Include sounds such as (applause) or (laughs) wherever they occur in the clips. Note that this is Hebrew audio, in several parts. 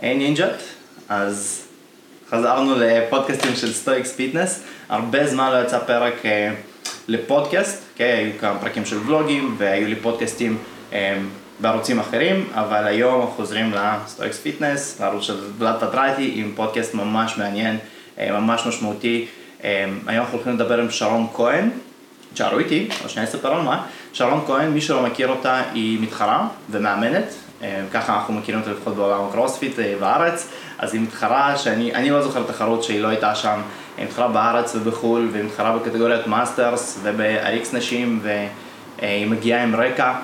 היי נינג'ט, אז חזרנו לפודקאסטים של Stoics Fitness, הרבה זמן לא יצא פרק אה, לפודקאסט, אוקיי? היו כמה פרקים של בלוגים והיו לי פודקאסטים אה, בערוצים אחרים, אבל היום חוזרים ל Stoics Fitness, לערוץ של ולאד פטרייטי עם פודקאסט ממש מעניין, אה, ממש משמעותי. אה, היום אנחנו הולכים לדבר עם שרון כהן, תשארו איתי, או שנייה אספר על מה. שרון כהן, מי שלא מכיר אותה, היא מתחרה ומאמנת, ככה אנחנו מכירים אותה לפחות בעולם הקרוספיט אה, בארץ, אז היא מתחרה שאני לא זוכר תחרות שהיא לא הייתה שם, היא מתחרה בארץ ובחו"ל, והיא מתחרה בקטגוריית Masters וב-RX נשים, והיא מגיעה עם רקע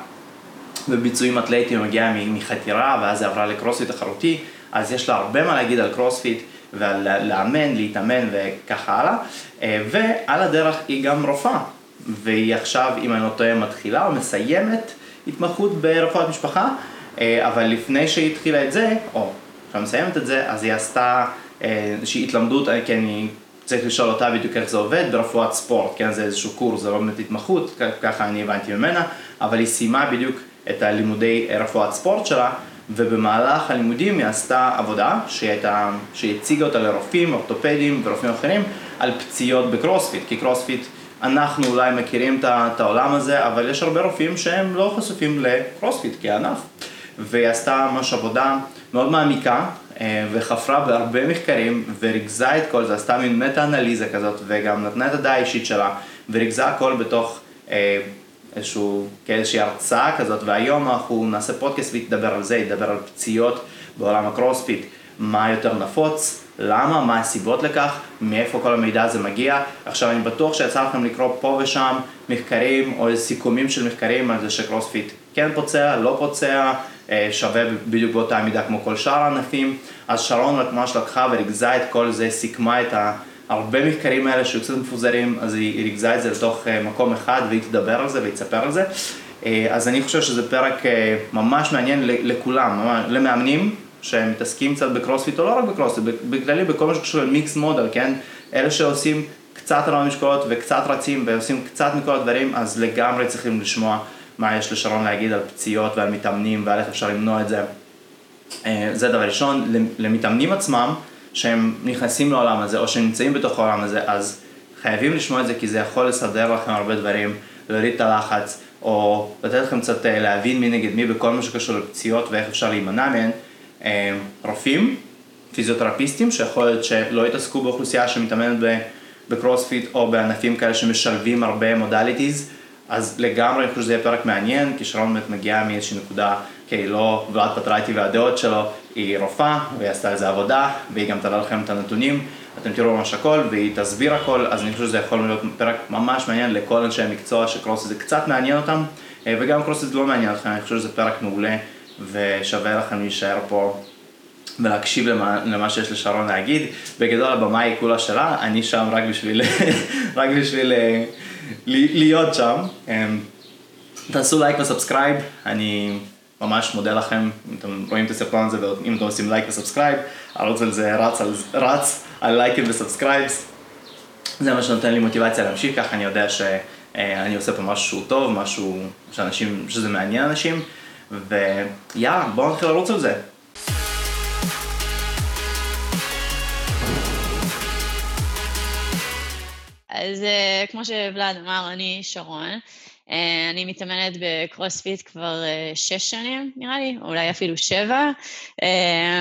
וביצועים אתלטיים, היא מגיעה מחתירה, ואז היא עברה לקרוספיט תחרותי, אז יש לה הרבה מה להגיד על קרוספיט. ועל לאמן, להתאמן וככה הלאה, אה, ועל הדרך היא גם רופאה, והיא עכשיו, אם אני לא טועה, מתחילה או מסיימת התמחות ברפואת משפחה, אה, אבל לפני שהיא התחילה את זה, או עכשיו מסיימת את זה, אז היא עשתה אה, איזושהי התלמדות, כי אני צריך לשאול אותה בדיוק איך זה עובד ברפואת ספורט, כן, זה איזשהו קורס, זה לא באמת התמחות, ככה אני הבנתי ממנה, אבל היא סיימה בדיוק את הלימודי רפואת ספורט שלה, ובמהלך הלימודים היא עשתה עבודה שהייתה, שהיא הציגה אותה לרופאים, אורתופדים ורופאים אחרים על פציעות בקרוספיט, כי קרוספיט אנחנו אולי מכירים את העולם הזה, אבל יש הרבה רופאים שהם לא חשופים לקרוספיט כענף. והיא עשתה ממש עבודה מאוד מעמיקה אה, וחפרה בהרבה מחקרים וריכזה את כל זה, עשתה מין מטה-אנליזה כזאת וגם נתנה את הדעה האישית שלה וריכזה הכל בתוך אה, איזשהו, כאיזושהי הרצאה כזאת והיום אנחנו נעשה פודקאסט וידבר על זה, ידבר על פציעות בעולם הקרוספיט, מה יותר נפוץ, למה, מה הסיבות לכך, מאיפה כל המידע הזה מגיע. עכשיו אני בטוח שיצא לכם לקרוא פה ושם מחקרים או סיכומים של מחקרים על זה שקרוספיט כן פוצע, לא פוצע, שווה בדיוק באותה מידה כמו כל שאר הענפים. אז שרון ממש לקחה וריכזה את כל זה, סיכמה את הרבה מחקרים האלה שהיו קצת מפוזרים, אז היא ריכזה את זה לתוך אה, מקום אחד והיא תדבר על זה והיא תספר על זה. אה, אז אני חושב שזה פרק ממש מעניין לכולם, למאמנים, שהם מתעסקים קצת בקרוספיט, או לא רק בקרוספיט, בכללי בכל מה שקשור ל mixed modal, כן? אלה שעושים קצת על המשקולות וקצת רצים ועושים קצת מכל הדברים, אז לגמרי צריכים לשמוע מה יש לשרון להגיד על פציעות ועל מתאמנים ועל איך אפשר למנוע את זה. אה, זה דבר ראשון, למתאמנים עצמם, שהם נכנסים לעולם הזה או שנמצאים בתוך העולם הזה, אז חייבים לשמוע את זה כי זה יכול לסדר לכם הרבה דברים, להוריד את הלחץ, או לתת לכם קצת אה, להבין מי נגד מי בכל מה שקשור לפציעות ואיך אפשר להימנע מהן. אה, רופאים, פיזיותרפיסטים, שיכול להיות שלא יתעסקו באוכלוסייה שמתאמנת בקרוספיט או בענפים כאלה שמשלבים הרבה modalities, אז לגמרי אני חושב שזה יהיה פרק מעניין, כי שרון באמת מגיעה מאיזושהי נקודה, כי לא ולאד פטרייטי והדעות שלו, היא רופאה, והיא עשתה איזה עבודה, והיא גם תראה לכם את הנתונים, אתם תראו ממש הכל, והיא תסביר הכל, אז אני חושב שזה יכול להיות פרק ממש מעניין לכל אנשי המקצוע שקרוספיט זה קצת מעניין אותם, אה, וגם קרוספיט לא מעניין אתכם, אני חושב שזה פרק מעולה. ושווה לכם להישאר פה ולהקשיב למה, למה שיש לשרון להגיד. בגדול הבמה היא כולה שלה, אני שם רק בשביל, (laughs) רק בשביל אה, להיות שם. אמ, תעשו לייק ו subscribe, אני ממש מודה לכם אם אתם רואים את הסרטון הזה ואם אתם עושים לייק ו subscribe, הערוץ הזה רץ על, רץ על לייקים ו subscribes. זה מה שנותן לי מוטיבציה להמשיך, ככה אני יודע שאני עושה פה משהו טוב, משהו שאנשים, שזה מעניין אנשים. ויאללה, בואו נתחיל לרוץ על זה. אז אה, כמו שוולד אמר, אני שרון. אה, אני מתאמנת בקרוספיט כבר אה, שש שנים, נראה לי, אולי אפילו שבע.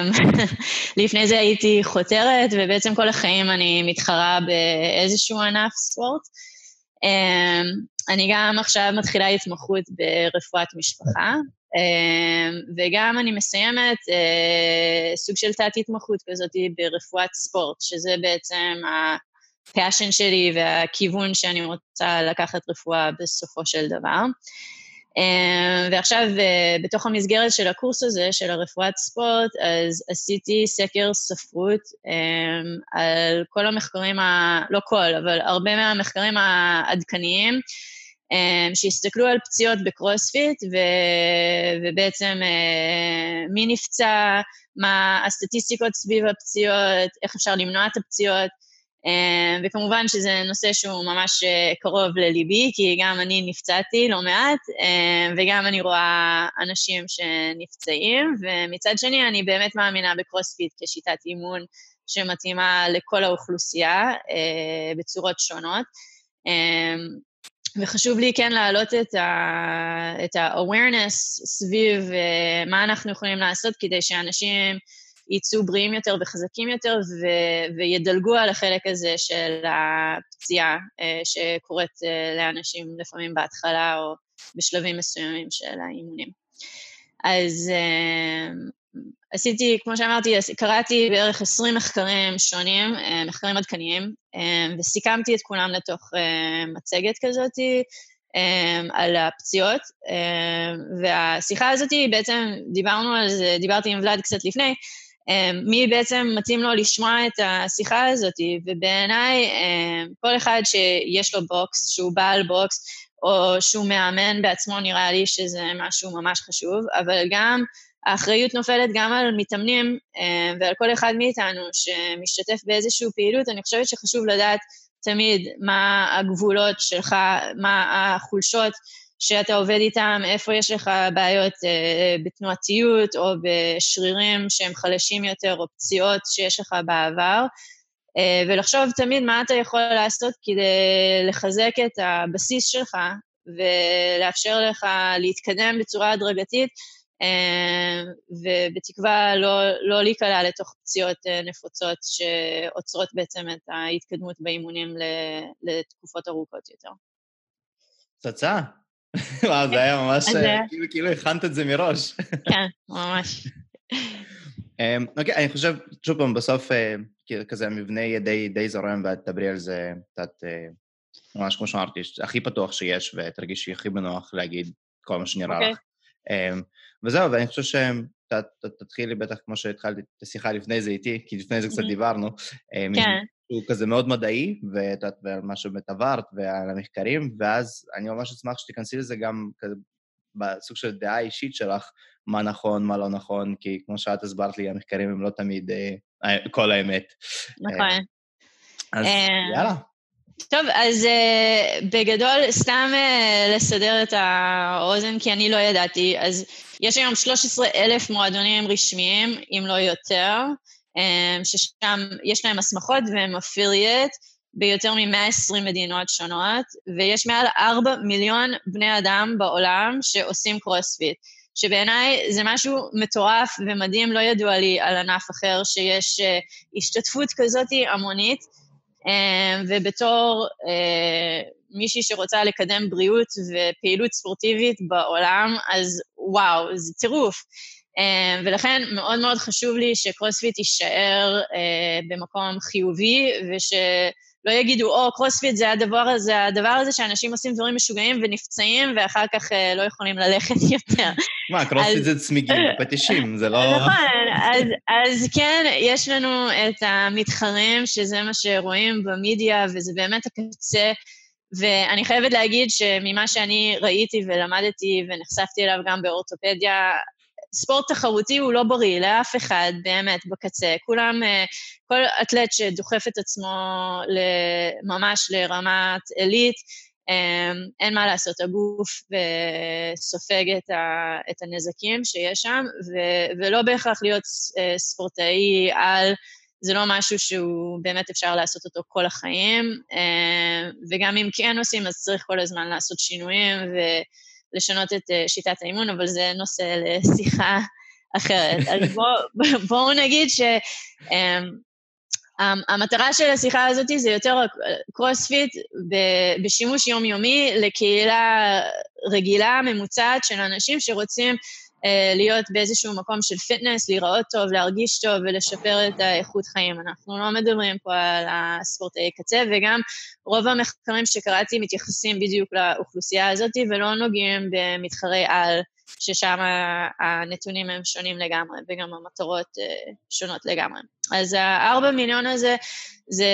(laughs) לפני זה הייתי חותרת, ובעצם כל החיים אני מתחרה באיזשהו ענף ספורט. אני גם עכשיו מתחילה התמחות ברפואת משפחה, וגם אני מסיימת סוג של תת-התמחות כזאת ברפואת ספורט, שזה בעצם הפאשן שלי והכיוון שאני רוצה לקחת רפואה בסופו של דבר. אמ, ועכשיו, אה, בתוך המסגרת של הקורס הזה, של הרפואת ספורט, אז עשיתי סקר ספרות אמ, על כל המחקרים, ה... לא כל, אבל הרבה מהמחקרים העדכניים, שהסתכלו על פציעות בקרוספיט, ו, ובעצם אה, מי נפצע, מה הסטטיסטיקות סביב הפציעות, איך אפשר למנוע את הפציעות, וכמובן שזה נושא שהוא ממש קרוב לליבי, כי גם אני נפצעתי לא מעט, וגם אני רואה אנשים שנפצעים, ומצד שני אני באמת מאמינה בקרוספיט כשיטת אימון שמתאימה לכל האוכלוסייה בצורות שונות. וחשוב לי כן להעלות את ה-awareness סביב מה אנחנו יכולים לעשות כדי שאנשים יצאו בריאים יותר וחזקים יותר ו- וידלגו על החלק הזה של הפציעה uh, שקורית uh, לאנשים לפעמים בהתחלה או בשלבים מסוימים של האימונים. אז uh, עשיתי, כמו שאמרתי, קראתי בערך 20 מחקרים שונים, אה, מחקרים עדכניים, אה, וסיכמתי את כולם לתוך אה, מצגת כזאת על הפציעות, והשיחה הזאת בעצם, דיברנו על זה, דיברתי עם ולאד קצת לפני, מי בעצם מתאים לו לשמוע את השיחה הזאת, ובעיניי כל אחד שיש לו box, שהוא בעל box, או שהוא מאמן בעצמו, נראה לי שזה משהו ממש חשוב, אבל גם האחריות נופלת גם על מתאמנים אה, ועל כל אחד מאיתנו שמשתתף באיזושהי פעילות, אני חושבת שחשוב לדעת תמיד מה הגבולות שלך, מה החולשות שאתה עובד איתן, איפה יש לך בעיות אה, בתנועתיות או בשרירים שהם חלשים יותר או פציעות שיש לך בעבר, אה, ולחשוב תמיד מה אתה יכול לעשות כדי לחזק את הבסיס שלך ולאפשר לך להתקדם בצורה הדרגתית אה, ובתקווה לא, לא להיקלע לתוך פציעות אה, נפוצות שעוצרות בעצם את ההתקדמות באימונים לתקופות ארוכות יותר. פצצה. (laughs) וואו, זה היה ממש, אה, כאילו, כאילו הכנת את זה מראש. (laughs) כן, ממש. אוקיי, אני חושב, שוב פעם, בסוף, כזה המבנה יהיה די, די זורם, ואת תדברי על זה קצת, ממש כמו שאמרתי, הכי פתוח שיש, ותרגישי הכי בנוח להגיד כל מה שנראה okay. אוקיי. לך. וזהו, ואני חושב שתתחילי בטח כמו שהתחלתי את השיחה לפני זה איתי, כי לפני זה קצת דיברנו. כן. הוא כזה מאוד מדעי, ועל מה שבאמת עברת ועל המחקרים, ואז אני ממש אשמח שתיכנסי לזה גם כזה בסוג של דעה אישית שלך, מה נכון, מה לא נכון, כי כמו שאת הסברת לי, המחקרים הם לא תמיד אה, כל האמת. נכון. אז יאללה. טוב, אז uh, בגדול, סתם uh, לסדר את האוזן, כי אני לא ידעתי, אז יש היום 13 אלף מועדונים רשמיים, אם לא יותר, ששם יש להם הסמכות והם affiliate ביותר מ-120 מדינות שונות, ויש מעל 4 מיליון בני אדם בעולם שעושים קרוספיט. שבעיניי זה משהו מטורף ומדהים, לא ידוע לי על ענף אחר שיש אה, השתתפות כזאת המונית. אמ, ובתור אה, מישהי שרוצה לקדם בריאות ופעילות ספורטיבית בעולם, אז וואו, זה טירוף. אמ, ולכן מאוד מאוד חשוב לי שקרוספיט יישאר אה, במקום חיובי, וש... לא יגידו, או, קרוספיט זה הדבר הזה, הדבר הזה שאנשים עושים דברים משוגעים ונפצעים, ואחר כך אה, לא יכולים ללכת (laughs) יותר. מה, קרוספיט זה צמיגים (laughs) פטישים, זה לא... נכון, אז, אז כן, יש לנו את המתחרים, שזה מה שרואים במדיה, וזה באמת הקצה. ואני חייבת להגיד שממה שאני ראיתי ולמדתי ונחשפתי אליו גם באורתופדיה, ספורט תחרותי הוא לא בריא לאף אחד, באמת, בקצה. כולם, אה, כל אתלט שדוחף את עצמו ממש לרמת עילית, אה, אין מה לעשות, הגוף אה, סופג את, הנזקים שיש שם, ולא בהכרח להיות ספורטאי על, זה לא משהו שהוא באמת אפשר לעשות אותו כל החיים, וגם אם כן עושים, אז צריך כל הזמן לעשות שינויים, ו... לשנות את אה, שיטת האימון, אבל זה נושא לשיחה אחרת. אז (laughs) בואו בוא נגיד שהמטרה אמ, של השיחה הזאת זה יותר קרוספיט בשימוש יומיומי לקהילה רגילה, ממוצעת של אנשים שרוצים אה, להיות באיזשהו מקום של fitness, להיראות טוב, להרגיש טוב ולשפר את האיכות חיים. אנחנו לא מדברים פה על הספורטאי קצה, וגם רוב המחקרים שקראתי מתייחסים בדיוק לאוכלוסייה הזאת ולא נוגעים במתחרי על, ששם הנתונים הם שונים לגמרי, וגם המטרות אה, שונות לגמרי. אז הארבע מיליון הזה, זה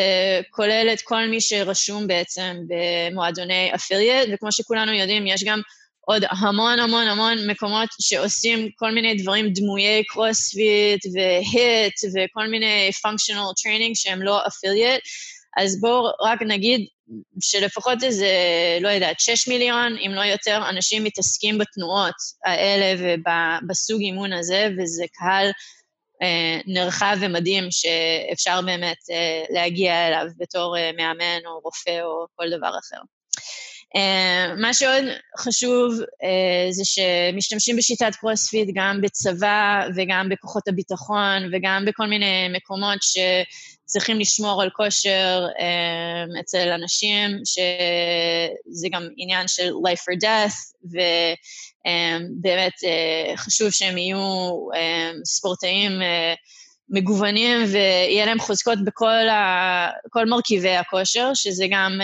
כולל את כל מי שרשום בעצם במועדוני affiliate, וכמו שכולנו יודעים, יש גם עוד המון המון המון מקומות שעושים כל מיני דברים דמויי קרוספיט ו HIIT וכל מיני functional training שהם לא affiliate, אז בואו רק נגיד שלפחות איזה, לא יודעת, 6 מיליון, אם לא יותר, אנשים מתעסקים בתנועות האלה ובסוג אימון הזה, וזה קהל אה, נרחב ומדהים שאפשר באמת אה, להגיע אליו בתור אה, מאמן או רופא או כל דבר אחר. מה שעוד חשוב זה שמשתמשים בשיטת קרוספיט גם בצבא וגם בכוחות הביטחון וגם בכל מיני מקומות שצריכים לשמור על כושר אצל אנשים, שזה גם עניין של life or death, ובאמת חשוב שהם יהיו ספורטאים מגוונים ויהיה להם חוזקות בכל מרכיבי הכושר, שזה גם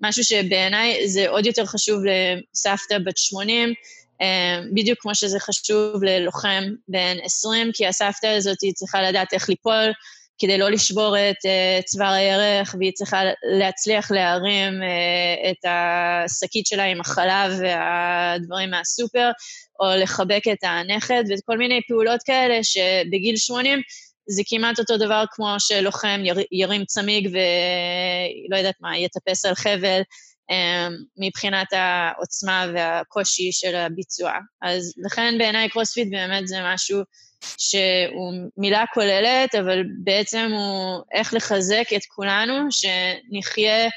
משהו שבעיניי זה עוד יותר חשוב לסבתא בת 80, אה, בדיוק כמו שזה חשוב ללוחם בן 20, כי הסבתא הזאת צריכה לדעת איך ליפול כדי לא לשבור את uh, צוואר הירך, והיא צריכה להצליח להרים uh, את השקית שלה עם החלב והדברים מהסופר, או לחבק את הנכד, וכל מיני פעולות כאלה שבגיל 80 זה כמעט אותו דבר כמו שלוחם יר, ירים צמיג ולא יודעת מה, יטפס על חבל um, מבחינת העוצמה והקושי של הביצוע. אז לכן בעיניי קרוספיט באמת זה משהו שהוא מילה כוללת, אבל בעצם הוא איך לחזק את כולנו, שנחיה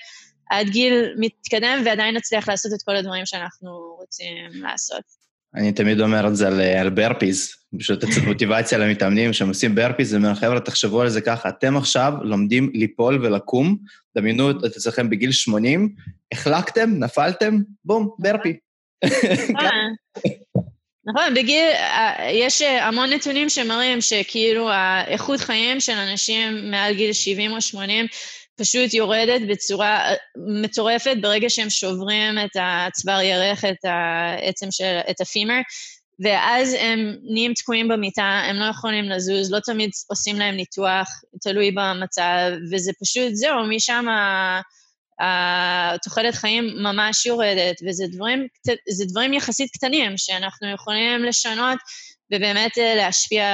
עד גיל מתקדם ועדיין נצליח לעשות את כל הדברים שאנחנו רוצים לעשות. אני תמיד אומר את זה על, על ברפיז, פשוט לתת מוטיבציה למתאמנים שהם עושים ברפיז, ואומר, חבר'ה, תחשבו על זה ככה, אתם עכשיו לומדים ליפול ולקום, דמיינו את עצמכם בגיל 80, החלקתם, נפלתם, בום, ברפי. (laughs) נכון, בגיל, יש המון נתונים שמראים שכאילו האיכות חיים של אנשים מעל גיל 70 או 80 פשוט יורדת בצורה אה, מטורפת ברגע שהם שוברים את הצוואר ירך, את העצם של, את הפימר, ואז הם נהיים תקועים במיטה, הם לא יכולים לזוז, לא תמיד עושים להם ניתוח, תלוי במצב, וזה פשוט, זהו, משם התוחלת חיים ממש יורדת, וזה דברים, דברים יחסית קטנים שאנחנו יכולים לשנות ובאמת אה, להשפיע,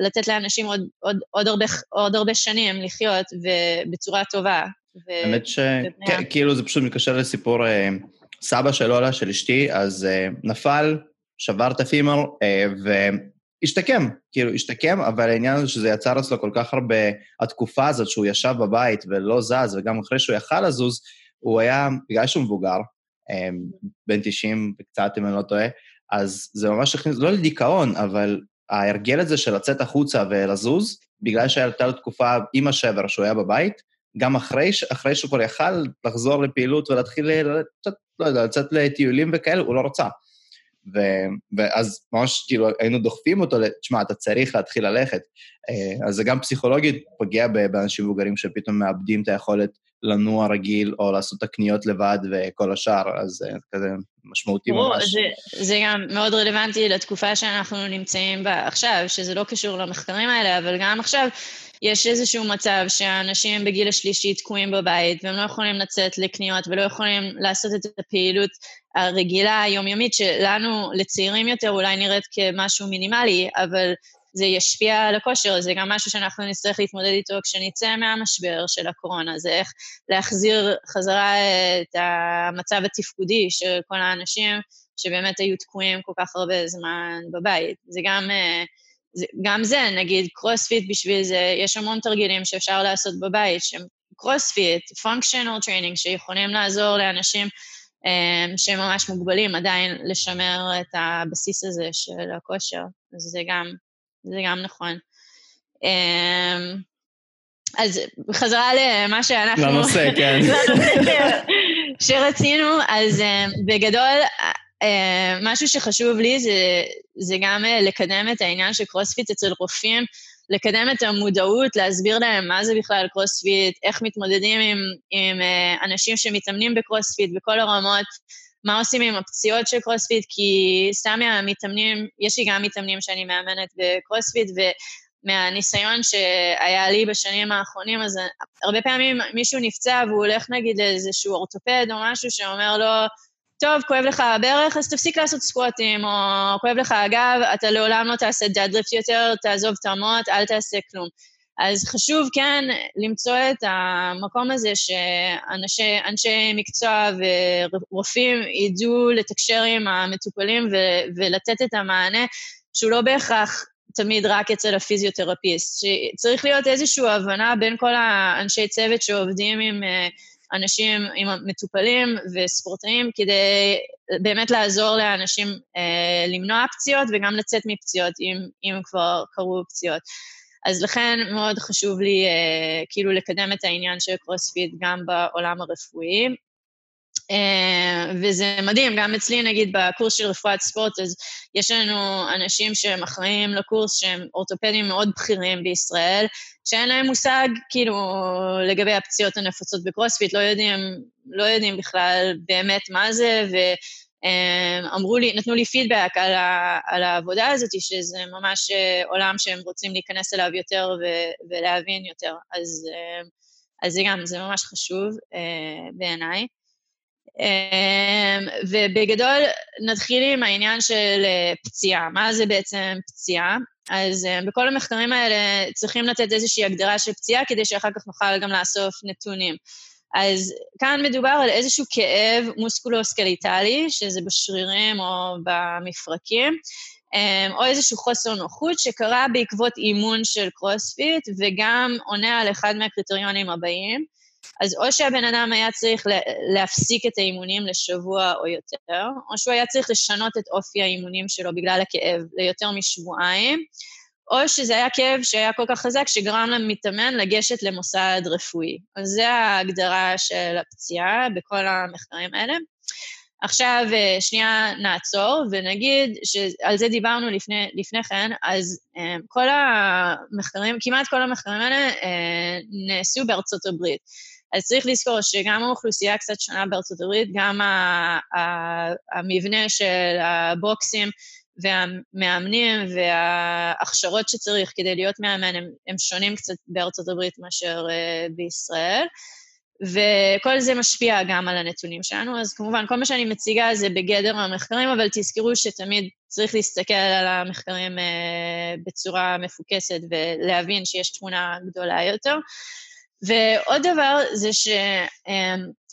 לתת לאנשים עוד, עוד, עוד, הרבה, עוד הרבה שנים לחיות ובצורה טובה. האמת שכאילו זה פשוט מתקשר לסיפור אה, סבא של אולה, של אשתי, אז אה, נפל, שבר את הפימר והשתקם, כאילו השתקם, אבל העניין הזה שזה יצר אצלו כל כך הרבה, התקופה הזאת שהוא ישב בבית ולא זז, וגם אחרי שהוא יכל לזוז, הוא היה, בגלל שהוא מבוגר, בן 90 וקצת, אם אני לא טועה, אז זה ממש הכניס, לא לדיכאון, אבל ההרגל הזה של לצאת החוצה ולזוז, בגלל שהייתה לו תקופה עם השבר שהוא היה בבית, גם אחרי, אחרי שהוא כבר יכל לחזור לפעילות ולהתחיל, קצת, לא יודע, לצאת לטיולים וכאלה, הוא לא רצה. ו, ואז ממש כאילו היינו דוחפים אותו, תשמע, אתה צריך להתחיל ללכת. אה, אז זה גם פסיכולוגית פוגע באנשים מבוגרים שפתאום מאבדים את היכולת לנוע רגיל, או לעשות את הקניות לבד וכל השאר, אז זה כזה משמעותי ברור, ממש. זה, זה גם מאוד רלוונטי לתקופה שאנחנו נמצאים בה עכשיו, שזה לא קשור למחקרים האלה, אבל גם עכשיו יש איזשהו מצב שהאנשים בגיל השלישי תקועים בבית, והם לא יכולים לצאת לקניות ולא יכולים לעשות את הפעילות הרגילה, היומיומית, שלנו, לצעירים יותר, אולי נראית כמשהו מינימלי, אבל זה ישפיע על הכושר, זה גם משהו שאנחנו נצטרך להתמודד איתו כשנצא מהמשבר של הקורונה, זה איך להחזיר חזרה את המצב התפקודי של כל האנשים שבאמת היו תקועים כל כך הרבה זמן בבית. זה גם, זה, גם זה, נגיד קרוספיט בשביל זה, יש המון תרגילים שאפשר לעשות בבית, שהם קרוספיט, functional training, שיכולים לעזור לאנשים שהם ממש מוגבלים עדיין לשמר את הבסיס הזה של הכושר. אז זה גם זה גם נכון. אמ, אז בחזרה למה שאנחנו... לנושא, כן. (laughs) לנושא שרצינו, אז אמ, בגדול, אמ, משהו שחשוב לי זה, זה גם אה, לקדם את העניין של קרוספיט אצל רופאים, לקדם את המודעות, להסביר להם מה זה בכלל קרוספיט, איך מתמודדים עם, עם אה, אנשים שמתאמנים בקרוספיט בכל הרמות, מה עושים עם הפציעות של קרוספיט, כי סתם מהמתאמנים, יש לי גם מתאמנים שאני מאמנת בקרוספיט, ומהניסיון שהיה לי בשנים האחרונים, אז הרבה פעמים מישהו נפצע והוא הולך נגיד לאיזשהו אורתופד או משהו שאומר לו, טוב, כואב לך הברך, אז תפסיק לעשות סקווטים, או כואב לך הגב, אתה לעולם לא תעשה deadlift יותר, תעזוב את המוט, אל תעשה כלום. אז חשוב כן למצוא את המקום הזה שאנשי מקצוע ורופאים ידעו לתקשר עם המטופלים ו- ולתת את המענה, שהוא לא בהכרח תמיד רק אצל הפיזיותרפיסט. שצריך להיות איזושהי הבנה בין כל האנשי צוות שעובדים עם אה, אנשים, עם מטופלים וספורטאים, כדי באמת לעזור לאנשים אה, למנוע פציעות וגם לצאת מפציעות, אם, אם כבר קרו פציעות. אז לכן מאוד חשוב לי אה, כאילו לקדם את העניין של קרוספיט גם בעולם הרפואי. אה, וזה מדהים, גם אצלי נגיד בקורס של רפואת ספורט, אז יש לנו אנשים שהם אחראים לקורס שהם אורתופדים מאוד בכירים בישראל, שאין להם מושג כאילו לגבי הפציעות הנפוצות בקרוספיט, לא יודעים, לא יודעים בכלל באמת מה זה, ו... אמרו לי, נתנו לי פידבק על, ה, על העבודה הזאת, שזה ממש אה, עולם שהם רוצים להיכנס אליו יותר ו, ולהבין יותר. אז, אה, אז זה גם, זה ממש חשוב אה, בעיניי. ובגדול, נתחיל עם העניין של פציעה. מה זה בעצם פציעה? אז בכל המחקרים האלה צריכים לתת איזושהי הגדרה של פציעה, כדי שאחר כך נוכל גם לאסוף נתונים. אז כאן מדובר על איזשהו כאב מוסקולו-סקליטלי, שזה בשרירים או במפרקים, אמ, או איזשהו חוסר נוחות שקרה בעקבות אימון של קרוספיט, וגם עונה על אחד מהקריטריונים הבאים. אז או שהבן אדם היה צריך להפסיק את האימונים לשבוע או יותר, או שהוא היה צריך לשנות את אופי האימונים שלו בגלל הכאב ליותר משבועיים, או שזה היה כאב שהיה כל כך חזק שגרם למתאמן לגשת למוסד רפואי. אז זו ההגדרה של הפציעה בכל המחקרים האלה. עכשיו, אה, שנייה נעצור ונגיד שעל זה דיברנו לפני, לפני כן, אז אה, כל המחקרים, כמעט כל המחקרים האלה אה, נעשו בארצות הברית. אז צריך לזכור שגם האוכלוסייה קצת שונה בארצות הברית, גם המבנה של הבוקסים והמאמנים וההכשרות שצריך כדי להיות מאמן הם, הם שונים קצת בארצות הברית מאשר uh, בישראל. וכל זה משפיע גם על הנתונים שלנו, אז כמובן, כל מה שאני מציגה זה בגדר המחקרים, אבל תזכרו שתמיד צריך להסתכל על המחקרים uh, בצורה מפוקסת ולהבין שיש תמונה גדולה יותר. ועוד דבר זה ש... Um,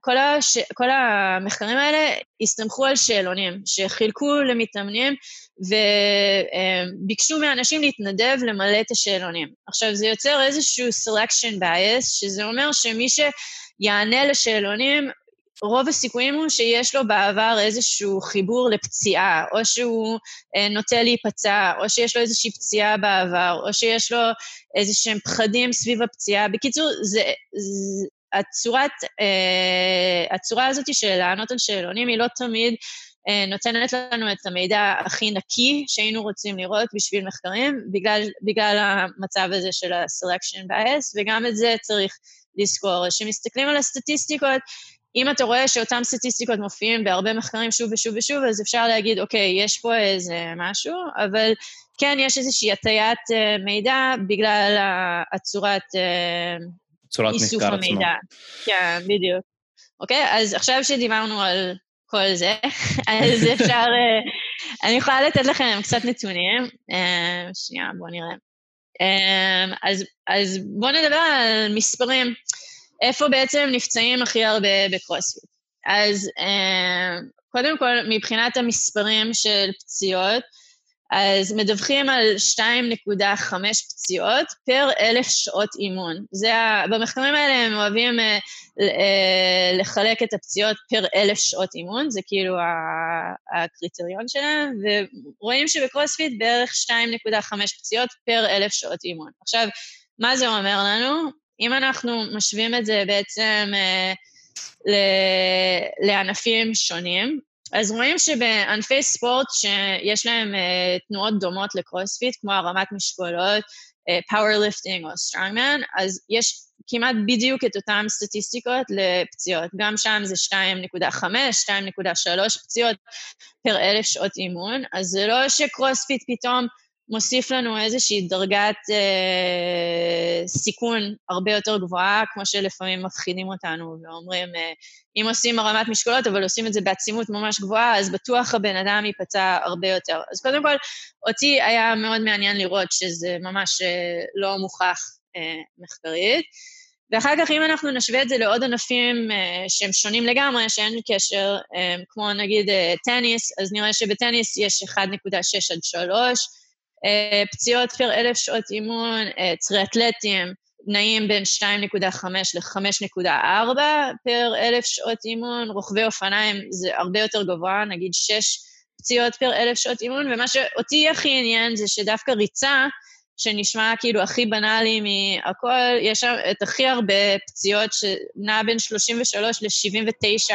כל, הש... כל המחקרים האלה הסתמכו על שאלונים שחילקו למתאמנים וביקשו מאנשים להתנדב למלא את השאלונים. עכשיו, זה יוצר איזשהו selection bias, שזה אומר שמי שיענה לשאלונים, רוב הסיכויים הוא שיש לו בעבר איזשהו חיבור לפציעה, או שהוא אה, נוטה להיפצע, או שיש לו איזושהי פציעה בעבר, או שיש לו איזה שהם פחדים סביב הפציעה. בקיצור, זה, הצורת, אה, הצורה הזאת של לענות על שאלונים היא לא תמיד אה, נותנת לנו את המידע הכי נקי שהיינו רוצים לראות בשביל מחקרים, בגלל, בגלל המצב הזה של ה-selection bias, וגם את זה צריך לזכור. כשמסתכלים על הסטטיסטיקות, אם אתה רואה שאותן סטטיסטיקות מופיעים בהרבה מחקרים שוב ושוב ושוב, אז אפשר להגיד, אוקיי, יש פה איזה משהו, אבל כן, יש איזושהי הטיית אה, מידע בגלל הצורת צורת מחקר עצמו. המידע. כן, בדיוק. אוקיי, אז עכשיו שדיברנו על כל זה, אז אפשר, אה, אני יכולה לתת לכם קצת נתונים. אה, שנייה, בואו נראה. אה, אז, אז בואו נדבר על מספרים. איפה בעצם נפצעים הכי הרבה בקרוספיט? אז קודם כל, מבחינת המספרים של פציעות, אז מדווחים על 2.5 פציעות פר אלף שעות אימון. זה ה... במחקרים האלה הם אוהבים אה, אה, לחלק את הפציעות פר אלף שעות אימון, זה כאילו הקריטריון שלהם, ורואים שבקרוספיט בערך 2.5 פציעות פר אלף שעות אימון. עכשיו, מה זה אומר לנו? אם אנחנו משווים את זה בעצם אה, לענפים שונים, אז רואים שבענפי ספורט שיש להם אה, תנועות דומות לקרוספיט, כמו הרמת משקולות, powerlifting אה, או strongman, אז יש כמעט בדיוק את אותן סטטיסטיקות לפציעות. גם שם זה 2.5, 2.3 פציעות פר אלף שעות אימון, אז זה לא שקרוספיט פתאום מוסיף לנו איזושהי דרגת אה, סיכון הרבה יותר גבוהה, כמו שלפעמים מפחידים אותנו ואומרים, אה, אם עושים הרמת משקולות, אבל עושים את זה בעצימות ממש גבוהה, אז בטוח הבן אדם ייפצע הרבה יותר. אז קודם כל, אותי היה מאוד מעניין לראות שזה ממש אה, לא מוכח אה, מחקרית. ואחר כך, אם אנחנו נשווה את זה לעוד ענפים אה, שהם שונים לגמרי, שאין קשר, אה, כמו נגיד אה, טניס, אז נראה שבטניס יש 1.6 עד 3, אה, פציעות פר אלף שעות אימון, אה, טריאטלטים נעים בין 2.5 ל-5.4 פר אלף שעות אימון, רוכבי אופניים זה הרבה יותר גבוה, נגיד 6 פציעות פר אלף שעות אימון, ומה שאותי הכי עניין זה שדווקא ריצה, שנשמע כאילו הכי בנאלי מהכל, יש שם את הכי הרבה פציעות שנע בין 33 ל-79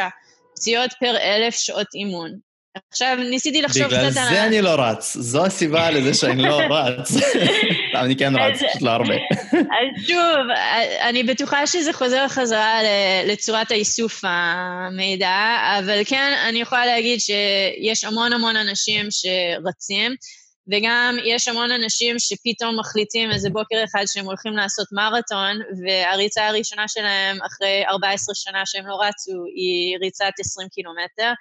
פציעות פר אלף שעות אימון. עכשיו, ניסיתי לחשוב קצת על... בגלל זה אני לא רץ, זו הסיבה לזה שאני לא (laughs) רץ. אני כן רץ, פשוט לא הרבה. (laughs) אז שוב, אני בטוחה שזה חוזר חזרה לצורת האיסוף המידע, אבל כן, אני יכולה להגיד שיש המון המון אנשים שרצים. וגם יש המון אנשים שפתאום מחליטים איזה בוקר אחד שהם הולכים לעשות מרתון, והריצה הראשונה שלהם אחרי 14 שנה שהם לא רצו היא ריצת 20 קילומטר.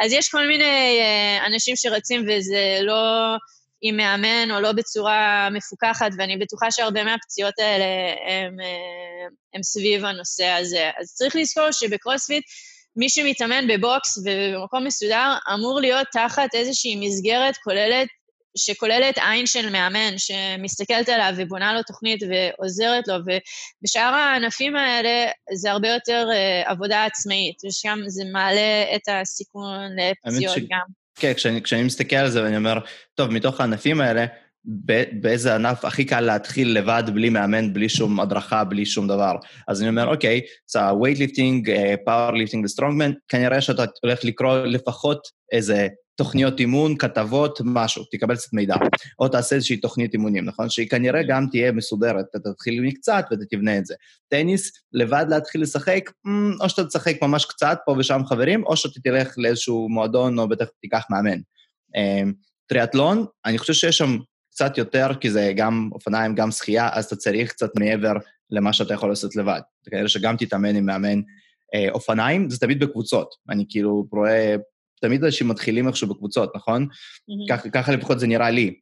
אז יש כל מיני אה, אנשים שרצים וזה לא עם מאמן או לא בצורה מפוקחת, ואני בטוחה שהרבה מהפציעות האלה הם, אה, הם סביב הנושא הזה. אז צריך לזכור שבקרוספיט, מי שמתאמן בבוקס ובמקום מסודר אמור להיות תחת איזושהי מסגרת כוללת שכוללת עין של מאמן שמסתכלת עליו ובונה לו תוכנית ועוזרת לו, ובשאר הענפים האלה זה הרבה יותר uh, עבודה עצמאית, ושם זה מעלה את הסיכון לפציעות ש... גם. כן, כשאני, כשאני מסתכל על זה ואני אומר, טוב, מתוך הענפים האלה, באיזה ענף הכי קל להתחיל לבד, בלי מאמן, בלי שום הדרכה, בלי שום דבר. אז אני אומר, אוקיי, זה weightlifting, powerlifting ו strongman, כנראה שאתה הולך לקרוא לפחות איזה תוכניות אימון, כתבות, משהו, תקבל קצת מידע. או תעשה איזושהי תוכנית אימונים, נכון? שהיא כנראה גם תהיה מסודרת, אתה תתחיל מקצת ואתה תבנה את זה. טניס, לבד להתחיל לשחק, אמ, או שאתה תשחק ממש קצת פה ושם חברים, או שאתה תלך לאיזשהו מועדון, או בטח תיקח מאמן. אמ, טריאטלון, אני חושב שיש שם קצת יותר, כי זה גם אופניים, גם שחייה, אז אתה צריך קצת מעבר למה שאתה יכול לעשות לבד. כנראה שגם תתאמן עם מאמן אה, אופניים, זה תמיד בקבוצות. אני כאילו רואה תמיד אנשים מתחילים איכשהו בקבוצות, נכון? Mm-hmm. ככה לפחות זה נראה לי.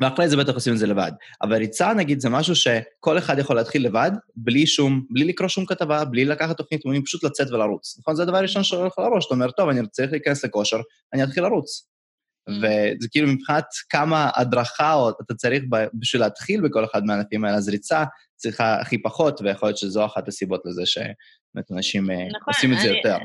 ואחרי זה בטח עושים את זה לבד. אבל ריצה, נגיד, זה משהו שכל אחד יכול להתחיל לבד, בלי שום, בלי לקרוא שום כתבה, בלי לקחת תוכנית אימונים, פשוט לצאת ולרוץ. נכון? זה הדבר הראשון שעולה לך לראש, אתה אומר, טוב, אני צריך להיכנס לכושר, אני אתחיל לרוץ. Mm-hmm. וזה כאילו מבחינת כמה הדרכה אתה צריך בשביל להתחיל בכל אחד מהענפים האלה, אז ריצה צריכה הכי פחות, ויכול להיות שזו אחת הסיבות לזה ש... באמת אנשים אה, נכון, עושים את זה אני, יותר.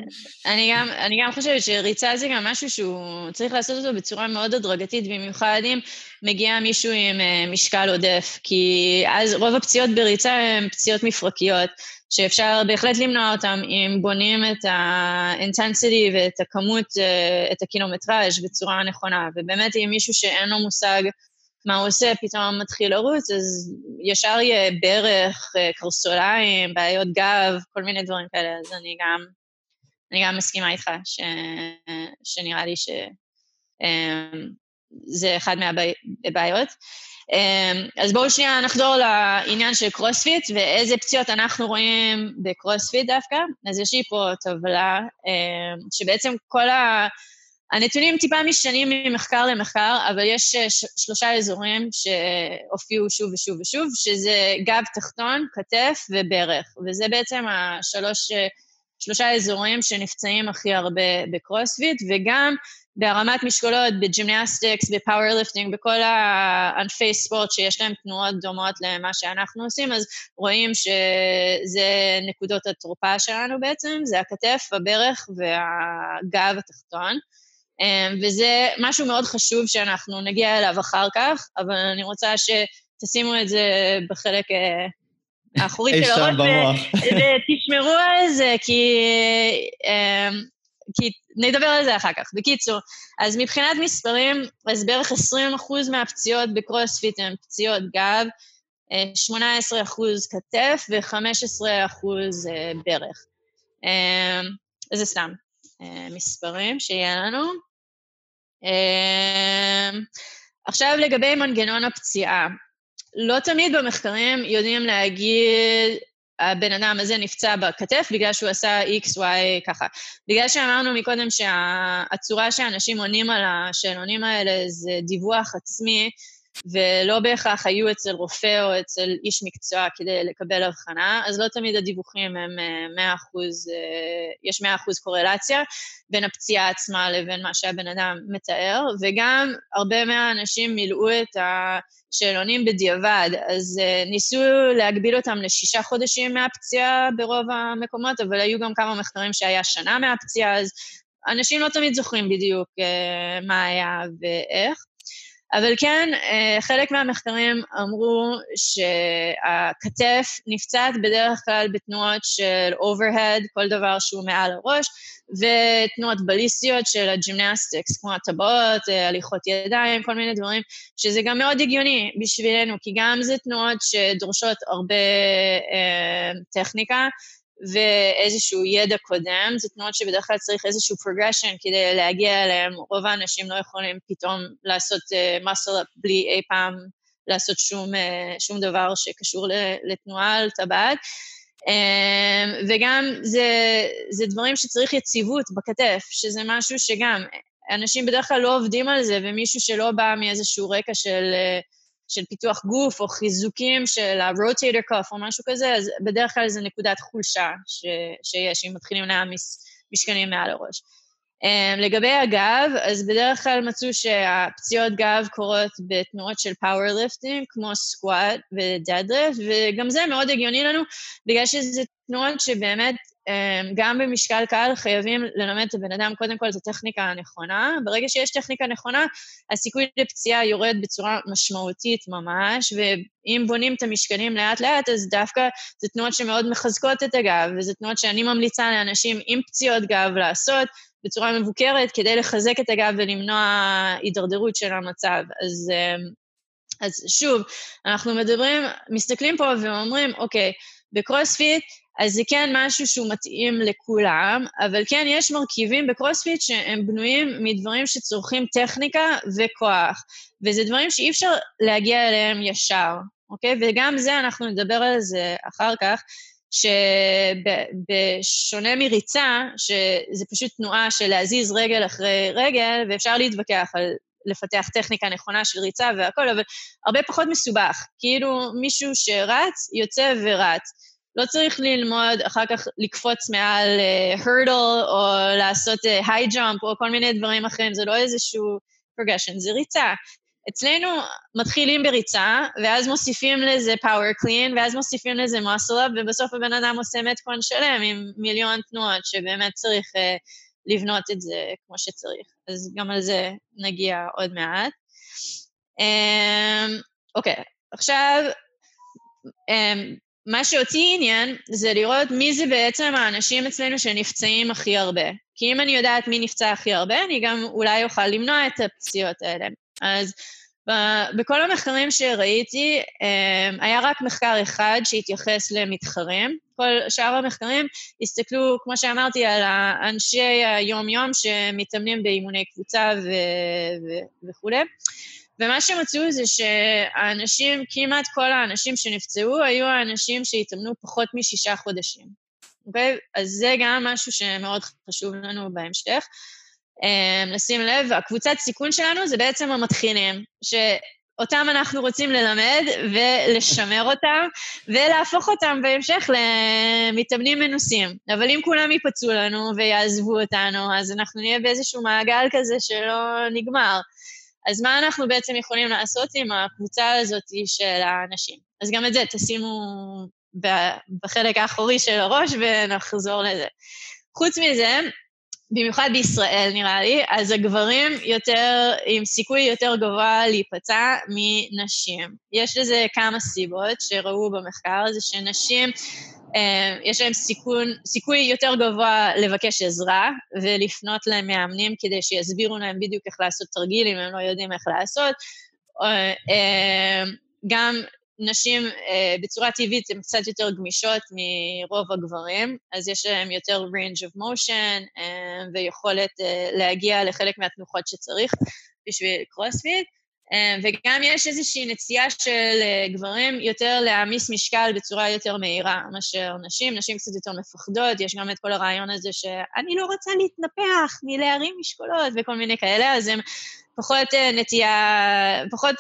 אני גם, אני גם חושבת שריצה זה גם משהו שהוא צריך לעשות אותו בצורה מאוד הדרגתית, במיוחד אם מגיע מישהו עם אה, משקל עודף, כי אז רוב הפציעות בריצה הן פציעות מפרקיות, שאפשר בהחלט למנוע אותן אם בונים את האינטנסיטי ואת הכמות, אה, את הקילומטראז' בצורה נכונה, ובאמת אם מישהו שאין לו מושג מה הוא עושה, פתאום מתחיל לרוץ, אז ישר יהיה ברך, אה, קרסוליים, בעיות גב, כל מיני דברים כאלה, אז אני גם, אני גם מסכימה איתך ש, שנראה לי שזה אמ, אחד מהבעיות. אמ, אז בואו שנייה נחזור לעניין של קרוספיט ואיזה פציעות אנחנו רואים בקרוספיט דווקא. אז יש לי פה טבלה אמ, שבעצם כל ה... הנתונים טיפה משתנים ממחקר למחקר, אבל יש אה, שלושה אזורים שהופיעו שוב ושוב ושוב, שזה גב תחתון, כתף וברך, וזה בעצם השלוש, אה, שלושה אזורים שנפצעים הכי הרבה בקרוספיט, וגם בהרמת משקולות, ב gymnastics, ב powerlifting, בכל הענפי ספורט שיש להם תנועות דומות למה שאנחנו עושים, אז רואים שזה נקודות התורפה שלנו בעצם, זה הכתף, הברך והגב התחתון. אמ, וזה משהו מאוד חשוב שאנחנו נגיע אליו אחר כך, אבל אני רוצה שתשימו את זה בחלק אה, האחורי של הראש, ותשמרו על זה, כי, אמ, כי נדבר על זה אחר כך. בקיצור, אז מבחינת מספרים, אז בערך 20% מהפציעות בקרוספיט הן פציעות גב, 18% אה, כתף ו-15% אה, ברך. אמ, זה סתם. מספרים שיהיה לנו. אמ, עכשיו לגבי מנגנון הפציעה. לא תמיד במחקרים יודעים להגיד הבן אדם הזה נפצע בכתף בגלל שהוא עשה X, Y, ככה. בגלל שאמרנו מקודם שהצורה שאנשים עונים על השאלונים האלה זה דיווח עצמי, ולא בהכרח היו אצל רופא או אצל איש מקצוע כדי לקבל הבחנה, אז לא תמיד הדיווחים הם 100 אה, אחוז, אה, יש 100 אחוז קורלציה בין הפציעה עצמה לבין מה שהבן אדם מתאר, וגם הרבה מהאנשים מילאו את השאלונים בדיעבד, אז אה, ניסו להגביל אותם לשישה חודשים מהפציעה ברוב המקומות, אבל היו גם כמה מחקרים שהיה שנה מהפציעה, אז אנשים לא תמיד זוכרים בדיוק מה היה ואיך. אבל כן, אה, חלק מהמחקרים אמרו שהכתף נפצעת בדרך כלל בתנועות של overhead, כל דבר שהוא מעל הראש, ותנועות בליסטיות של ה gymnastics, כמו הטבעות, אה, הליכות ידיים, כל מיני דברים, שזה גם מאוד הגיוני בשבילנו, כי גם זה תנועות שדורשות הרבה אה, טכניקה, ואיזשהו ידע קודם, זה תנועות שבדרך כלל צריך איזשהו progression כדי להגיע אליהם, רוב האנשים לא יכולים פתאום לעשות אה, muscle up בלי אי פעם לעשות שום, אה, שום דבר שקשור לתנועה על טבעת. אמ, וגם זה, זה דברים שצריך יציבות בכתף, שזה משהו שגם, אנשים בדרך כלל לא עובדים על זה, ומישהו שלא בא מאיזשהו רקע של... של פיתוח גוף או חיזוקים של ה rotator cuff או משהו כזה, אז בדרך כלל זה נקודת חולשה ש, שיש אם מתחילים להעמיס משקלים מעל הראש. אמ, לגבי הגב, אז בדרך כלל מצאו שהפציעות גב קורות בתנועות של powerlifting, כמו squat ו deadlift, וגם זה מאוד הגיוני לנו, בגלל שזה תנועות שבאמת אמ, גם במשקל קל חייבים ללמד את הבן אדם קודם כל את הטכניקה הנכונה. ברגע שיש טכניקה נכונה, הסיכוי לפציעה יורד בצורה משמעותית ממש, ואם בונים את המשקלים לאט-לאט, אז דווקא זה תנועות שמאוד מחזקות את הגב, וזה תנועות שאני ממליצה לאנשים עם פציעות גב לעשות בצורה מבוקרת כדי לחזק את הגב ולמנוע הידרדרות של המצב. אז... אמ, אז שוב, אנחנו מדברים, מסתכלים פה ואומרים, אוקיי, בקרוספיט אז זה כן משהו שהוא מתאים לכולם, אבל כן, יש מרכיבים בקרוספיט שהם בנויים מדברים שצורכים טכניקה וכוח, וזה דברים שאי אפשר להגיע אליהם ישר, אוקיי? וגם זה, אנחנו נדבר על זה אחר כך, שבשונה מריצה, שזה פשוט תנועה של להזיז רגל אחרי רגל, ואפשר להתווכח על לפתח טכניקה נכונה של ריצה והכל, אבל הרבה פחות מסובך. כאילו מישהו שרץ, יוצא ורץ. לא צריך ללמוד אחר כך לקפוץ מעל הרדל uh, או לעשות היי uh, ג'אמפ או כל מיני דברים אחרים, זה לא איזשהו פרגשן, זה ריצה. אצלנו מתחילים בריצה, ואז מוסיפים לזה power clean, ואז מוסיפים לזה muscle up, ובסוף הבן אדם עושה מתכון שלם עם מיליון תנועות, שבאמת צריך uh, לבנות את זה כמו שצריך. אז גם על זה נגיע עוד מעט. Um, אוקיי, um, okay, עכשיו, um, מה שאותי עניין זה לראות מי זה בעצם האנשים אצלנו שנפצעים הכי הרבה. כי אם אני יודעת מי נפצע הכי הרבה, אני גם אולי אוכל למנוע את הפציעות האלה. אז בכל המחקרים שראיתי, אמ, היה רק מחקר אחד שהתייחס למתחרים. כל שאר המחקרים הסתכלו, כמו שאמרתי, על אנשי היום-יום שמתאמנים באימוני קבוצה וכולי. ומה שמצאו זה שהאנשים, כמעט כל האנשים שנפצעו, היו האנשים שהתאמנו פחות משישה חודשים. אוקיי? אז זה גם משהו שמאוד חשוב לנו בהמשך. אמ, לשים לב, הקבוצת סיכון שלנו זה בעצם המתחילים, שאותם אנחנו רוצים ללמד ולשמר אותם, ולהפוך אותם בהמשך למתאמנים מנוסים. אבל אם כולם ייפצעו לנו ויעזבו אותנו, אז אנחנו נהיה באיזשהו מעגל כזה שלא נגמר. אז מה אנחנו בעצם יכולים לעשות עם הקבוצה הזאת של האנשים? אז גם את זה תשימו בחלק האחורי של הראש ונחזור לזה. חוץ מזה, במיוחד בישראל נראה לי, אז הגברים יותר, עם סיכוי יותר גבוה להיפצע מנשים. יש לזה כמה סיבות שראו במחקר, זה שנשים אה, יש להם סיכון, סיכוי יותר גבוה לבקש עזרה ולפנות למאמנים כדי שיסבירו להם בדיוק איך לעשות תרגיל אם הם לא יודעים איך לעשות. אה, אה, גם נשים בצורה טבעית הן קצת יותר גמישות מרוב הגברים, אז יש להם יותר range of motion ויכולת להגיע לחלק מהתנוחות שצריך בשביל קרוספיט. אה, וגם יש איזושהי נטייה של אה, גברים יותר להעמיס משקל בצורה יותר מהירה מאשר נשים. נשים קצת יותר מפחדות, יש גם את כל הרעיון הזה שאני לא רוצה להתנפח מלהרים משקולות וכל מיני כאלה, אז הם פחות אה, נטייה, פחות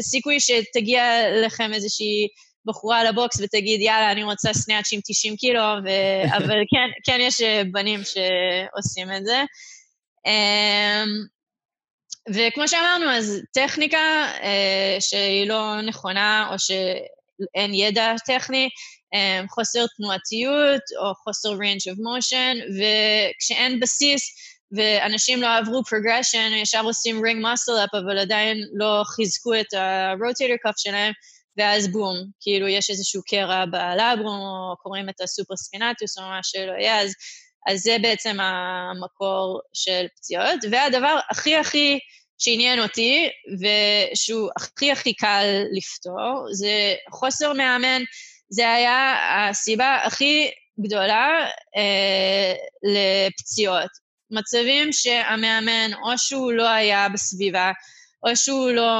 סיכוי שתגיע לכם איזושהי בחורה לבוקס ותגיד, יאללה, אני רוצה סנאצ' עם 90 קילו, ו... (laughs) אבל כן, כן יש בנים שעושים את זה. אמ, וכמו שאמרנו, אז טכניקה אה, שהיא לא נכונה או שאין ידע טכני, אה, חוסר תנועתיות או חוסר range of motion, וכשאין בסיס ואנשים לא עברו progression, ישר עושים ring muscle up, אבל עדיין לא חיזקו את ה-rotator cuff שלהם, ואז בום, כאילו יש איזשהו קרע בלברום, או קוראים את הסופר ספינטוס או מה שלא יהיה, אז, אז זה בעצם המקור של פציעות. והדבר הכי הכי שעניין אותי, ושהוא הכי הכי קל לפתור, זה חוסר מאמן. זה היה הסיבה הכי גדולה אה, לפציעות. מצבים שהמאמן, או שהוא לא היה בסביבה, או שהוא לא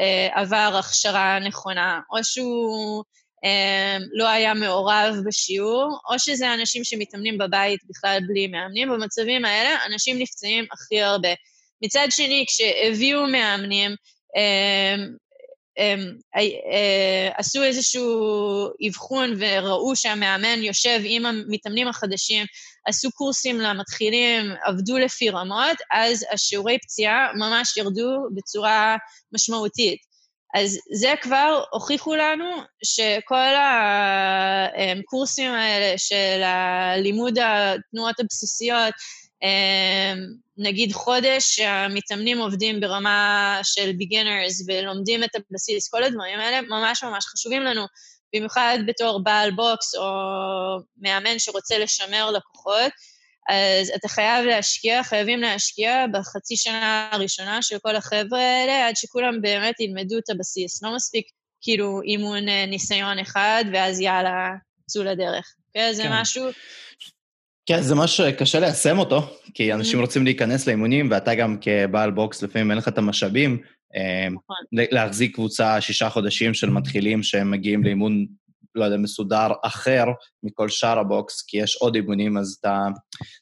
אה, עבר הכשרה נכונה, או שהוא אה, לא היה מעורב בשיעור, או שזה אנשים שמתאמנים בבית בכלל בלי מאמנים. במצבים האלה אנשים נפצעים הכי הרבה. מצד שני, כשהביאו מאמנים, הם, עשו איזשהו אבחון וראו שהמאמן יושב עם המתאמנים החדשים, עשו קורסים למתחילים, עבדו לפי רמות, אז השיעורי פציעה ממש ירדו בצורה משמעותית. אז זה כבר הוכיחו לנו שכל הקורסים האלה של הלימוד התנועות הבסיסיות, נגיד חודש שהמתאמנים עובדים ברמה של ביגינרס ולומדים את הבסיס, כל הדברים האלה ממש ממש חשובים לנו, במיוחד בתור בעל בוקס או מאמן שרוצה לשמר לקוחות, אז אתה חייב להשקיע, חייבים להשקיע בחצי שנה הראשונה של כל החבר'ה האלה, עד שכולם באמת ילמדו את הבסיס. לא מספיק כאילו אימון אה, ניסיון אחד, ואז יאללה, צאו לדרך. כן, זה כן. משהו כן, זה ממש קשה ליישם אותו, כי אנשים mm-hmm. רוצים להיכנס לאימונים, ואתה גם כבעל בוקס, לפעמים אין לך את המשאבים אה, נכון. להחזיק קבוצה שישה חודשים של מתחילים שהם מגיעים לאימון, לא יודע, מסודר אחר מכל שאר הבוקס, כי יש עוד אימונים, אז אתה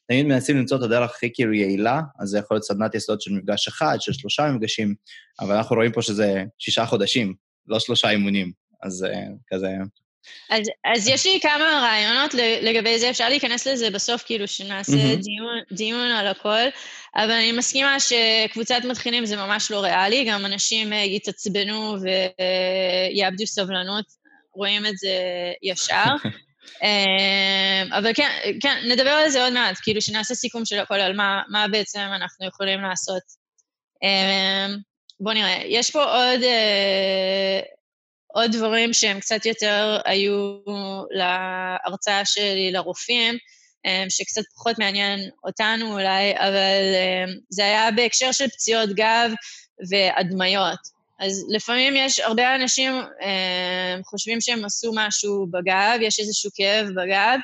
תמיד מנסים למצוא את הדרך הכי כאילו יעילה, אז זה יכול להיות סדנת יסוד של מפגש אחד, של שלושה מפגשים, אבל אנחנו רואים פה שזה שישה חודשים, לא שלושה אימונים, אז אה, כזה אז, אז יש לי כמה רעיונות לגבי זה, אפשר להיכנס לזה בסוף, כאילו, שנעשה mm-hmm. דיון, דיון על הכל, אבל אני מסכימה שקבוצת מתחילים זה ממש לא ריאלי, גם אנשים אה, יתעצבנו ויאבדו סבלנות, רואים את זה ישר. (laughs) אה, אבל כן, כן, נדבר על זה עוד מעט, כאילו שנעשה סיכום של הכל על מה, מה בעצם אנחנו יכולים לעשות. אה, בואו נראה, יש פה עוד עוד דברים שהם קצת יותר היו להרצאה שלי לרופאים, אה, שקצת פחות מעניין אותנו אולי, אבל אה, זה היה בהקשר של פציעות גב והדמיות. אז לפעמים יש הרבה אנשים אה, חושבים שהם עשו משהו בגב, יש איזשהו כאב בגב,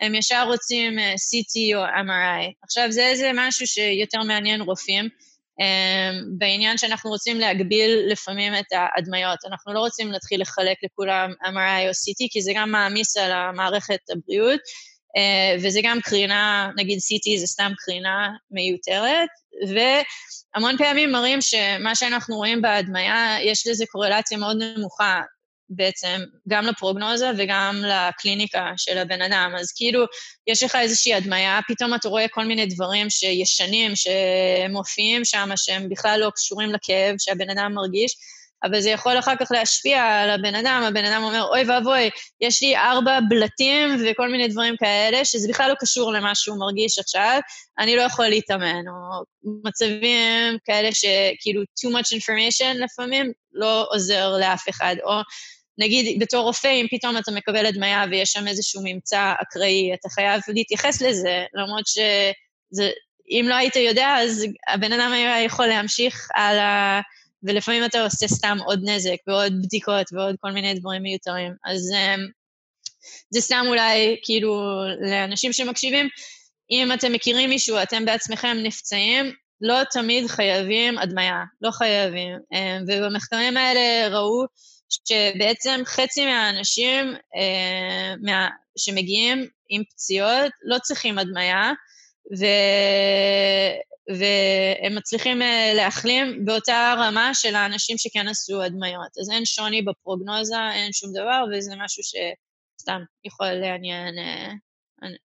הם ישר רוצים CT או MRI. עכשיו, זה איזה משהו שיותר מעניין רופאים. אמ, בעניין שאנחנו רוצים להגביל לפעמים את ההדמיות. אנחנו לא רוצים להתחיל לחלק לכולם MRI או CT, כי זה גם מעמיס על המערכת הבריאות, אה, וזה גם קרינה, נגיד CT זה סתם קרינה מיותרת, והמון פעמים מראים שמה שאנחנו רואים בהדמיה, יש לזה קורלציה מאוד נמוכה בעצם גם לפרוגנוזה וגם לקליניקה של הבן אדם. אז כאילו, יש לך איזושהי הדמיה, פתאום אתה רואה כל מיני דברים שישנים, שמופיעים שם, שהם בכלל לא קשורים לכאב שהבן אדם מרגיש, אבל זה יכול אחר כך להשפיע על הבן אדם, הבן אדם אומר, אוי ואבוי, יש לי ארבע בלטים וכל מיני דברים כאלה, שזה בכלל לא קשור למה שהוא מרגיש עכשיו, אני לא יכול להתאמן, או מצבים כאלה שכאילו too much information לפעמים לא עוזר לאף אחד, או נגיד, בתור רופא, אם פתאום אתה מקבל הדמיה ויש שם איזשהו ממצא אקראי, אתה חייב להתייחס לזה, למרות שאם לא היית יודע, אז הבן אדם היה יכול להמשיך הלאה, ולפעמים אתה עושה סתם עוד נזק ועוד בדיקות ועוד כל מיני דברים מיותרים. אז אמ, זה סתם אולי, כאילו, לאנשים שמקשיבים, אם אתם מכירים מישהו, אתם בעצמכם נפצעים, לא תמיד חייבים הדמיה, לא חייבים. אה, ובמחקרים האלה ראו שבעצם חצי מהאנשים אה, מה, שמגיעים עם פציעות לא צריכים הדמיה, ו... והם מצליחים אה, להחלים באותה רמה של האנשים שכן עשו הדמיות. אז אין שוני בפרוגנוזה, אין שום דבר, וזה משהו שסתם יכול לעניין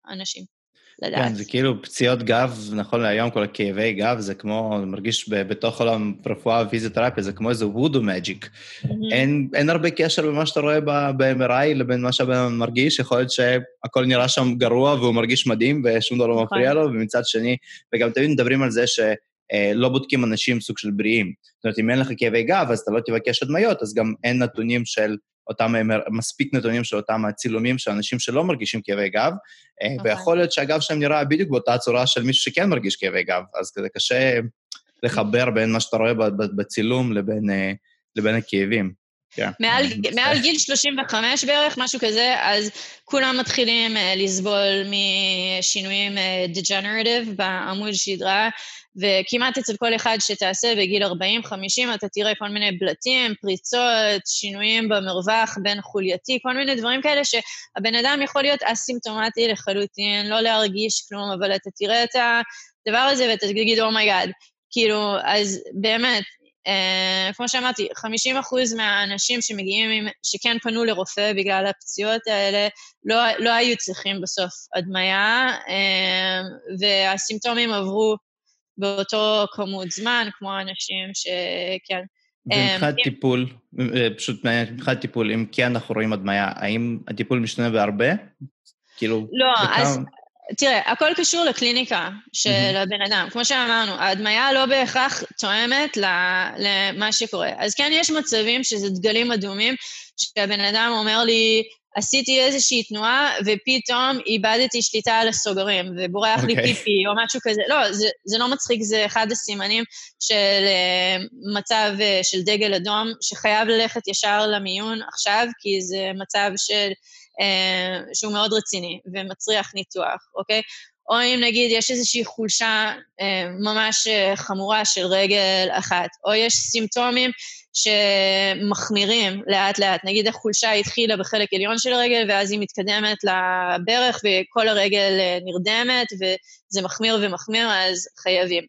אנשים. לדעת. כן, זה כאילו פציעות גב, נכון להיום, כל הכאבי גב, זה כמו, זה מרגיש ב, בתוך עולם רפואה ופיזיותרפיה, זה כמו איזה וודו מג'יק. Mm-hmm. אין, אין הרבה קשר בין מה שאתה רואה ב-MRI לבין מה שהבן אדם מרגיש, יכול להיות שהכל נראה שם גרוע והוא מרגיש מדהים ושום דבר לא נכון. מפריע לו, ומצד שני, וגם תמיד מדברים על זה ש... אה, לא בודקים אנשים סוג של בריאים. זאת אומרת, אם אין לך כאבי גב, אז אתה לא תבקש הדמיות, אז גם אין נתונים של אותם, מספיק נתונים של אותם הצילומים של אנשים שלא מרגישים כאבי גב, okay. אה, אוקיי. ויכול להיות שהגב שלהם נראה בדיוק באותה צורה של מישהו שכן מרגיש כאבי גב, אז זה קשה לחבר בין מה שאתה רואה בצילום לבין, אה, לבין הכאבים. כן. מעל, מעל גיל 35 בערך, משהו כזה, אז כולם מתחילים uh, לסבול משינויים uh, degenerative בעמוד שדרה, וכמעט אצל כל אחד שתעשה בגיל 40-50, אתה תראה כל מיני בלטים, פריצות, שינויים במרווח בין חולייתי, כל מיני דברים כאלה שהבן אדם יכול להיות אסימפטומטי לחלוטין, לא להרגיש כלום, אבל אתה תראה את הדבר הזה ואתה תגיד, oh my God. Oh כאילו, אז באמת, אה, כמו שאמרתי, 50 אחוז מהאנשים שמגיעים, עם, שכן פנו לרופא בגלל הפציעות האלה, לא, לא היו צריכים בסוף הדמיה, אה, והסימפטומים עברו באותו כמות זמן, כמו אנשים שכן. ומבחינת um, טיפול, אה, פשוט מבחינת טיפול, אם כן אנחנו רואים הדמיה, האם הטיפול משתנה בהרבה? כאילו... לא. אז תראה, הכל קשור לקליניקה של mm-hmm. הבן אדם. כמו שאמרנו, ההדמיה לא בהכרח תואמת למה שקורה. אז כן, יש מצבים שזה דגלים אדומים, שהבן אדם אומר לי, עשיתי איזושהי תנועה, ופתאום איבדתי שליטה על הסוגרים, ובורח okay. לי אוקיי. פיפי או משהו כזה. לא, זה, זה לא מצחיק, זה אחד הסימנים של uh, מצב uh, של דגל אדום, שחייב ללכת ישר למיון עכשיו, כי זה מצב של, שהוא מאוד רציני ומצריח ניתוח, אוקיי? או אם נגיד יש איזושהי חולשה אה, ממש חמורה של רגל אחת, או יש סימפטומים שמחמירים לאט-לאט. נגיד החולשה התחילה בחלק עליון של הרגל, ואז היא מתקדמת לברך, וכל הרגל אה, נרדמת, וזה מחמיר ומחמיר, אז חייבים.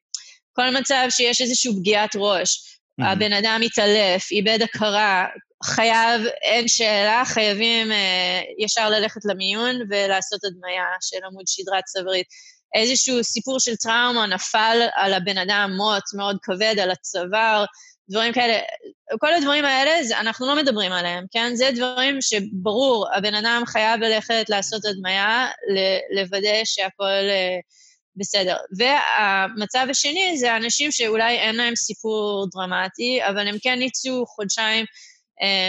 כל מצב שיש איזושהי פגיעת ראש, mm-hmm. הבן אדם מתעלף, איבד הכרה, חייב, אין שאלה, חייבים אה, ישר ללכת למיון ולעשות הדמיה של עמוד שדרה צווארית. איזשהו סיפור של טראומה, נפל על הבן אדם מוט מאוד כבד על הצוואר, דברים כאלה, כל הדברים האלה, זה, אנחנו לא מדברים עליהם, כן? זה דברים שברור, הבן אדם חייב ללכת לעשות הדמיה, לוודא שהכול אה, בסדר. והמצב השני זה אנשים שאולי אין להם סיפור דרמטי, אבל הם כן יצאו חודשיים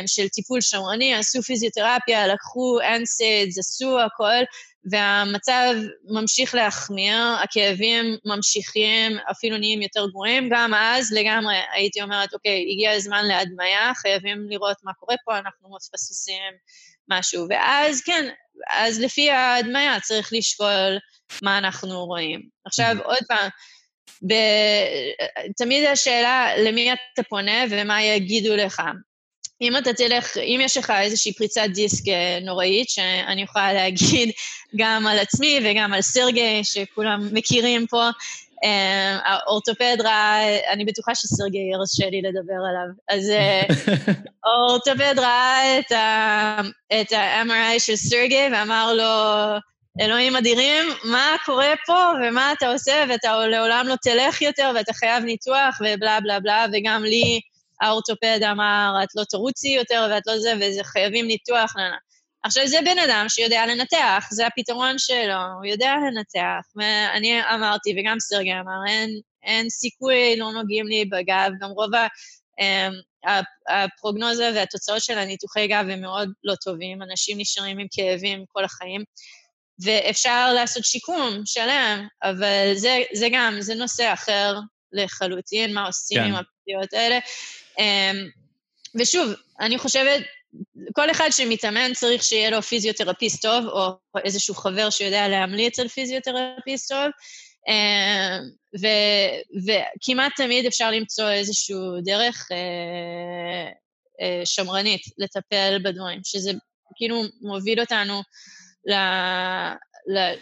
של טיפול שמרני, עשו פיזיותרפיה, לקחו אנסיידס, עשו הכל, והמצב ממשיך להחמיר, הכאבים ממשיכים, אפילו נהיים יותר גרועים, גם אז לגמרי הייתי אומרת, אוקיי, הגיע הזמן להדמיה, חייבים לראות מה קורה פה, אנחנו מפספסים משהו. ואז כן, אז לפי ההדמיה צריך לשקול מה אנחנו רואים. עכשיו, mm-hmm. עוד פעם, ב... תמיד השאלה למי אתה פונה ומה יגידו לך. אם אתה תלך, אם יש לך איזושהי פריצת דיסק אה, נוראית, שאני יכולה להגיד (laughs) גם על עצמי וגם על סרגי, שכולם מכירים פה, אה, האורתופד ראה, אני בטוחה שסרגי ירשה לי לדבר עליו. אז אה, (laughs) האורתופד ראה את, ה, את ה-MRI של סרגי ואמר לו, אלוהים אדירים, מה קורה פה ומה אתה עושה, ואתה לעולם לא תלך יותר ואתה חייב ניתוח ובלה בלה בלה, וגם לי האורתופד אמר, את לא תרוצי יותר ואת לא זה, וזה חייבים ניתוח. נה, נה. עכשיו, זה בן אדם שיודע לנתח, זה הפתרון שלו, הוא יודע לנתח. ואני אמרתי, וגם סרגי אמר, אין, אין סיכוי, לא נוגעים לי בגב, גם רוב ה... אמ, הפרוגנוזה והתוצאות של הניתוחי גב הם מאוד לא טובים, אנשים נשארים עם כאבים כל החיים, ואפשר לעשות שיקום שלם, אבל זה, זה גם, זה נושא אחר לחלוטין, מה עושים כן. עם הפציעות האלה. אמ, ושוב, אני חושבת, כל אחד שמתאמן צריך שיהיה לו פיזיותרפיסט טוב, או איזשהו חבר שיודע להמליץ על פיזיותרפיסט טוב. וכמעט תמיד אפשר למצוא איזושהי דרך שמרנית לטפל בדברים, שזה כאילו מוביל אותנו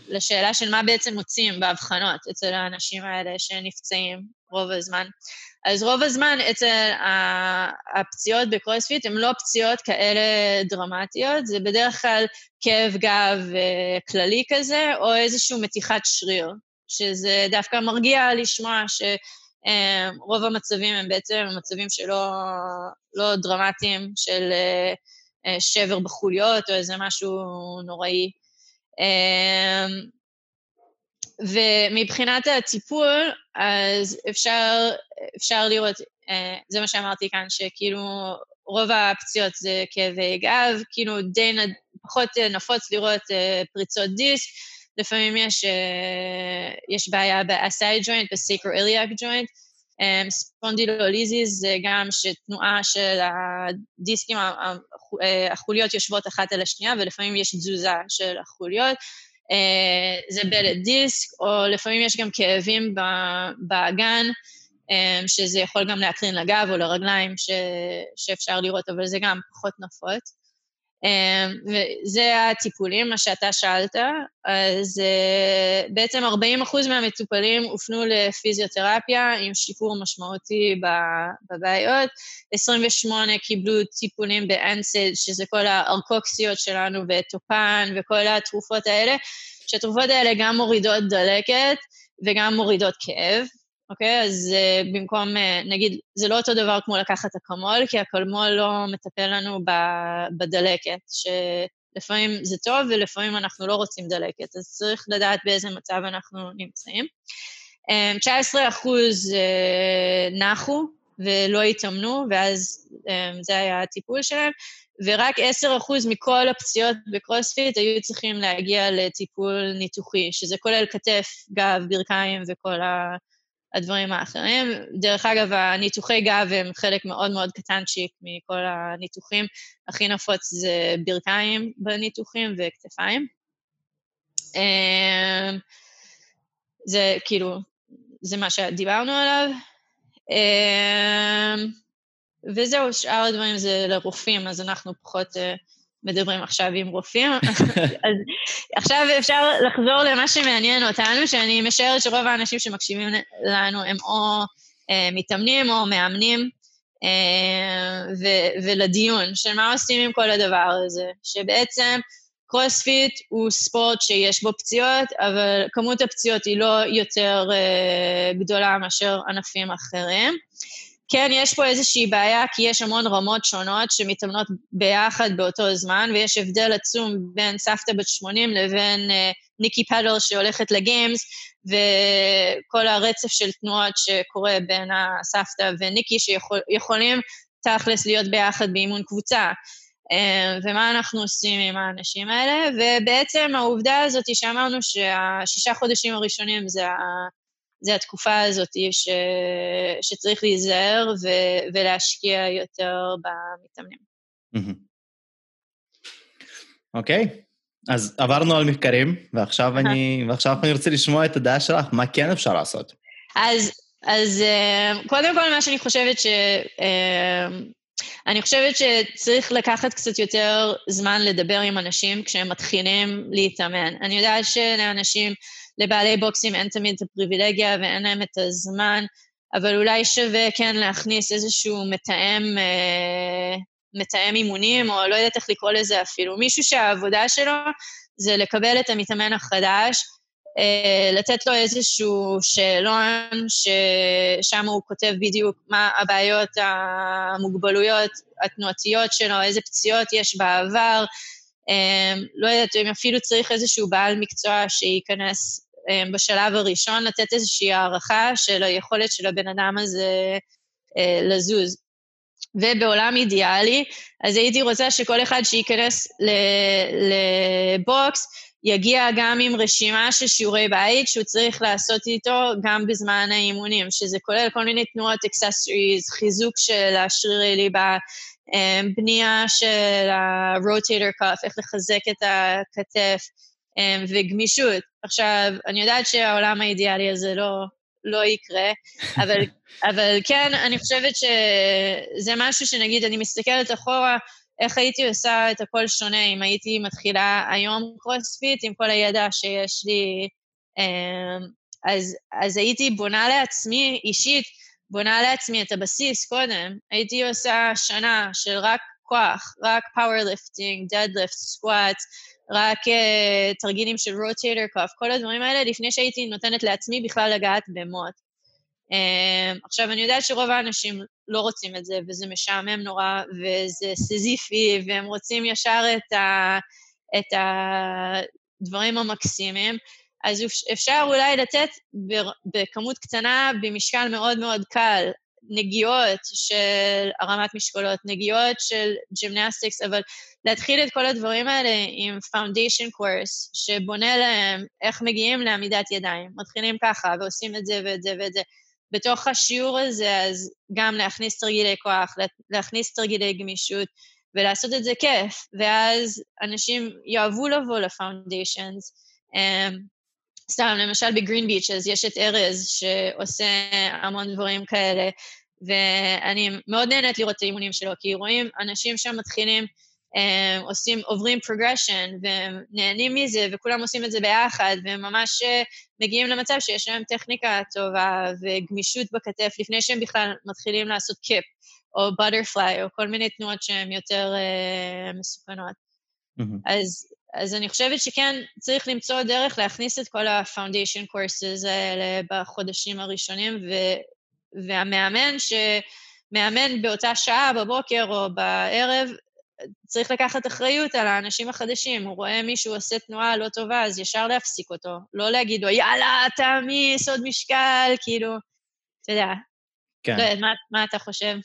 לשאלה של מה בעצם מוצאים באבחנות אצל האנשים האלה שנפצעים רוב הזמן. אז רוב הזמן אצל הפציעות בקרוספיט הן לא פציעות כאלה דרמטיות, זה בדרך כלל כאב גב אה, כללי כזה, או איזושהי מתיחת שריר, שזה דווקא מרגיע לשמוע שרוב המצבים הם בעצם מצבים שלא לא דרמטיים, של אה, אה, שבר בחוליות או איזה משהו נוראי. ומבחינת הטיפול, אז אפשר, אפשר לראות, אה, זה מה שאמרתי כאן, שכאילו רוב הפציעות זה כאבי גב, כאילו די נד, פחות נפוץ לראות אה, פריצות דיסק, לפעמים יש, אה, יש בעיה ב-facet joint, ב-sacroiliac joint, ספונדילוליזיס זה גם שתנועה של הדיסקים, החוליות יושבות אחת על השנייה, ולפעמים יש תזוזה של החוליות. אה, זה בלט דיסק, או לפעמים יש גם כאבים באגן, אה, שזה יכול גם להקרין לגב או לרגליים ש, שאפשר לראות, אבל זה גם פחות נפוץ. אה, וזה הטיפולים, מה שאתה שאלת. אז בעצם 40% מהמטופלים הופנו לפיזיותרפיה עם שיפור משמעותי בבעיות, 28 קיבלו טיפולים באנסיד, שזה כל הארקוקסיות שלנו וטופן וכל התרופות האלה, שהתרופות האלה גם מורידות דלקת וגם מורידות כאב. אוקיי? אז uh, במקום, uh, נגיד, זה לא אותו דבר כמו לקחת אקמול, כי אקמול לא מטפל לנו בדלקת, שלפעמים זה טוב ולפעמים אנחנו לא רוצים דלקת, אז צריך לדעת באיזה מצב אנחנו נמצאים. Um, 19 אחוז uh, נחו ולא התאמנו, ואז um, זה היה הטיפול שלהם, ורק 10 אחוז מכל הפציעות בקרוספיט היו צריכים להגיע לטיפול ניתוחי, שזה כולל כתף, גב, ברכיים וכל ה... הדברים האחרים. דרך אגב, הניתוחי גב הם חלק מאוד מאוד קטנצ'יק מכל הניתוחים. הכי נפוץ זה ברכיים בניתוחים וכתפיים. אמ, זה כאילו, זה מה שדיברנו עליו. אמ, וזהו, שאר הדברים זה לרופאים, אז אנחנו פחות אה, מדברים עכשיו עם רופאים. (laughs) אז עכשיו אפשר לחזור למה שמעניין אותנו, שאני משערת שרוב האנשים שמקשיבים לנו הם או אה, מתאמנים או מאמנים, אה, ו- ולדיון, של מה עושים עם כל הדבר הזה, שבעצם קרוספיט הוא ספורט שיש בו פציעות, אבל כמות הפציעות היא לא יותר אה, גדולה מאשר ענפים אחרים. כן, יש פה איזושהי בעיה, כי יש המון רמות שונות שמתאמנות ביחד באותו זמן, ויש הבדל עצום בין סבתא בת 80 לבין uh, ניקי פדל שהולכת לגיימס, וכל הרצף של תנועות שקורה בין הסבתא וניקי, שיכולים תכלס להיות ביחד באימון קבוצה. Uh, ומה אנחנו עושים עם האנשים האלה, ובעצם העובדה הזאת שאמרנו שהשישה חודשים הראשונים זה ה... זה התקופה הזאת ש, שצריך להיזהר ו, ולהשקיע יותר במתאמנים. אוקיי, okay. אז עברנו על מחקרים, ועכשיו אני, ועכשיו אני רוצה לשמוע את הדעה שלך, מה כן אפשר לעשות? אז, אז אה, קודם כל, מה שאני חושבת ש... אה, אני חושבת שצריך לקחת קצת יותר זמן לדבר עם אנשים כשהם מתחילים להתאמן. אני יודעת שלאנשים לבעלי בוקסים אין תמיד את הפריבילגיה ואין להם את הזמן, אבל אולי שווה כן להכניס איזשהו מתאם, אה, מתאם אימונים, או לא יודעת איך לקרוא לזה אפילו, מישהו שהעבודה שלו זה לקבל את המתאמן החדש, אה, לתת לו איזשהו שאלון ששם הוא כותב בדיוק מה הבעיות, המוגבלויות התנועתיות שלו, איזה פציעות יש בעבר, אה, לא יודעת, אם אפילו צריך איזשהו בעל מקצוע שייכנס בשלב הראשון לתת איזושהי הערכה של היכולת של הבן אדם הזה אה, לזוז. ובעולם אידיאלי, אז הייתי רוצה שכל אחד שייכנס לבוקס, יגיע גם עם רשימה של שיעורי בית שהוא צריך לעשות איתו גם בזמן האימונים, שזה כולל כל מיני תנועות accessories, חיזוק של השרירי ליבה, אמ, בנייה של ה-rotator cuff, איך לחזק את הכתף, אמ, וגמישות. עכשיו, אני יודעת שהעולם האידיאלי הזה לא, לא יקרה, (laughs) אבל, אבל כן, אני חושבת שזה משהו שנגיד, אני מסתכלת אחורה, איך הייתי עושה את הכל שונה אם הייתי מתחילה היום קרוספיט עם כל הידע שיש לי. אמ, אז, אז הייתי בונה לעצמי אישית, בונה לעצמי את הבסיס קודם. הייתי עושה שנה של רק כוח, רק powerlifting, deadlift, squat, רק uh, תרגילים של rotator cuff, כל הדברים האלה, לפני שהייתי נותנת לעצמי בכלל לגעת במוט. Um, עכשיו, אני יודעת שרוב האנשים לא רוצים את זה, וזה משעמם נורא, וזה סזיפי, והם רוצים ישר את, ה, את הדברים הסקסיים, אז אפשר אולי לתת בכמות קטנה, במשקל מאוד מאוד קל, נגיעות של הרמת משקולות, נגיעות של gymnastics, אבל להתחיל את כל הדברים האלה עם foundation course, שבונה להם איך מגיעים לעמידת ידיים. מתחילים ככה, ועושים את זה ואת זה ואת זה. בתוך השיעור הזה, אז גם להכניס תרגילי כוח, להכניס תרגילי גמישות, ולעשות את זה כיף, ואז אנשים יאהבו לבוא ל foundations. סתם, למשל בגרין ביצ'ס יש את ארז שעושה המון דברים כאלה, ואני מאוד נהנית לראות את האימונים שלו, כי רואים אנשים שם מתחילים, הם, עושים, עוברים progression, והם נהנים מזה, וכולם עושים את זה ביחד, והם ממש אה, מגיעים למצב שיש להם טכניקה טובה וגמישות בכתף, לפני שהם בכלל מתחילים לעשות kip, או butterfly, או כל מיני תנועות שהן יותר uh, מסוכנות. Mm-hmm. אז אז אני חושבת שכן צריך למצוא דרך להכניס את כל ה-foundation courses האלה בחודשים הראשונים, ו, והמאמן שמאמן באותה שעה, בבוקר או בערב, צריך לקחת אחריות על האנשים החדשים. הוא רואה מישהו עושה תנועה לא טובה, אז ישר להפסיק אותו. לא להגיד לו, יאללה, תעמיס עוד משקל, כאילו, אתה יודע. כן. לא מה, מה אתה חושב?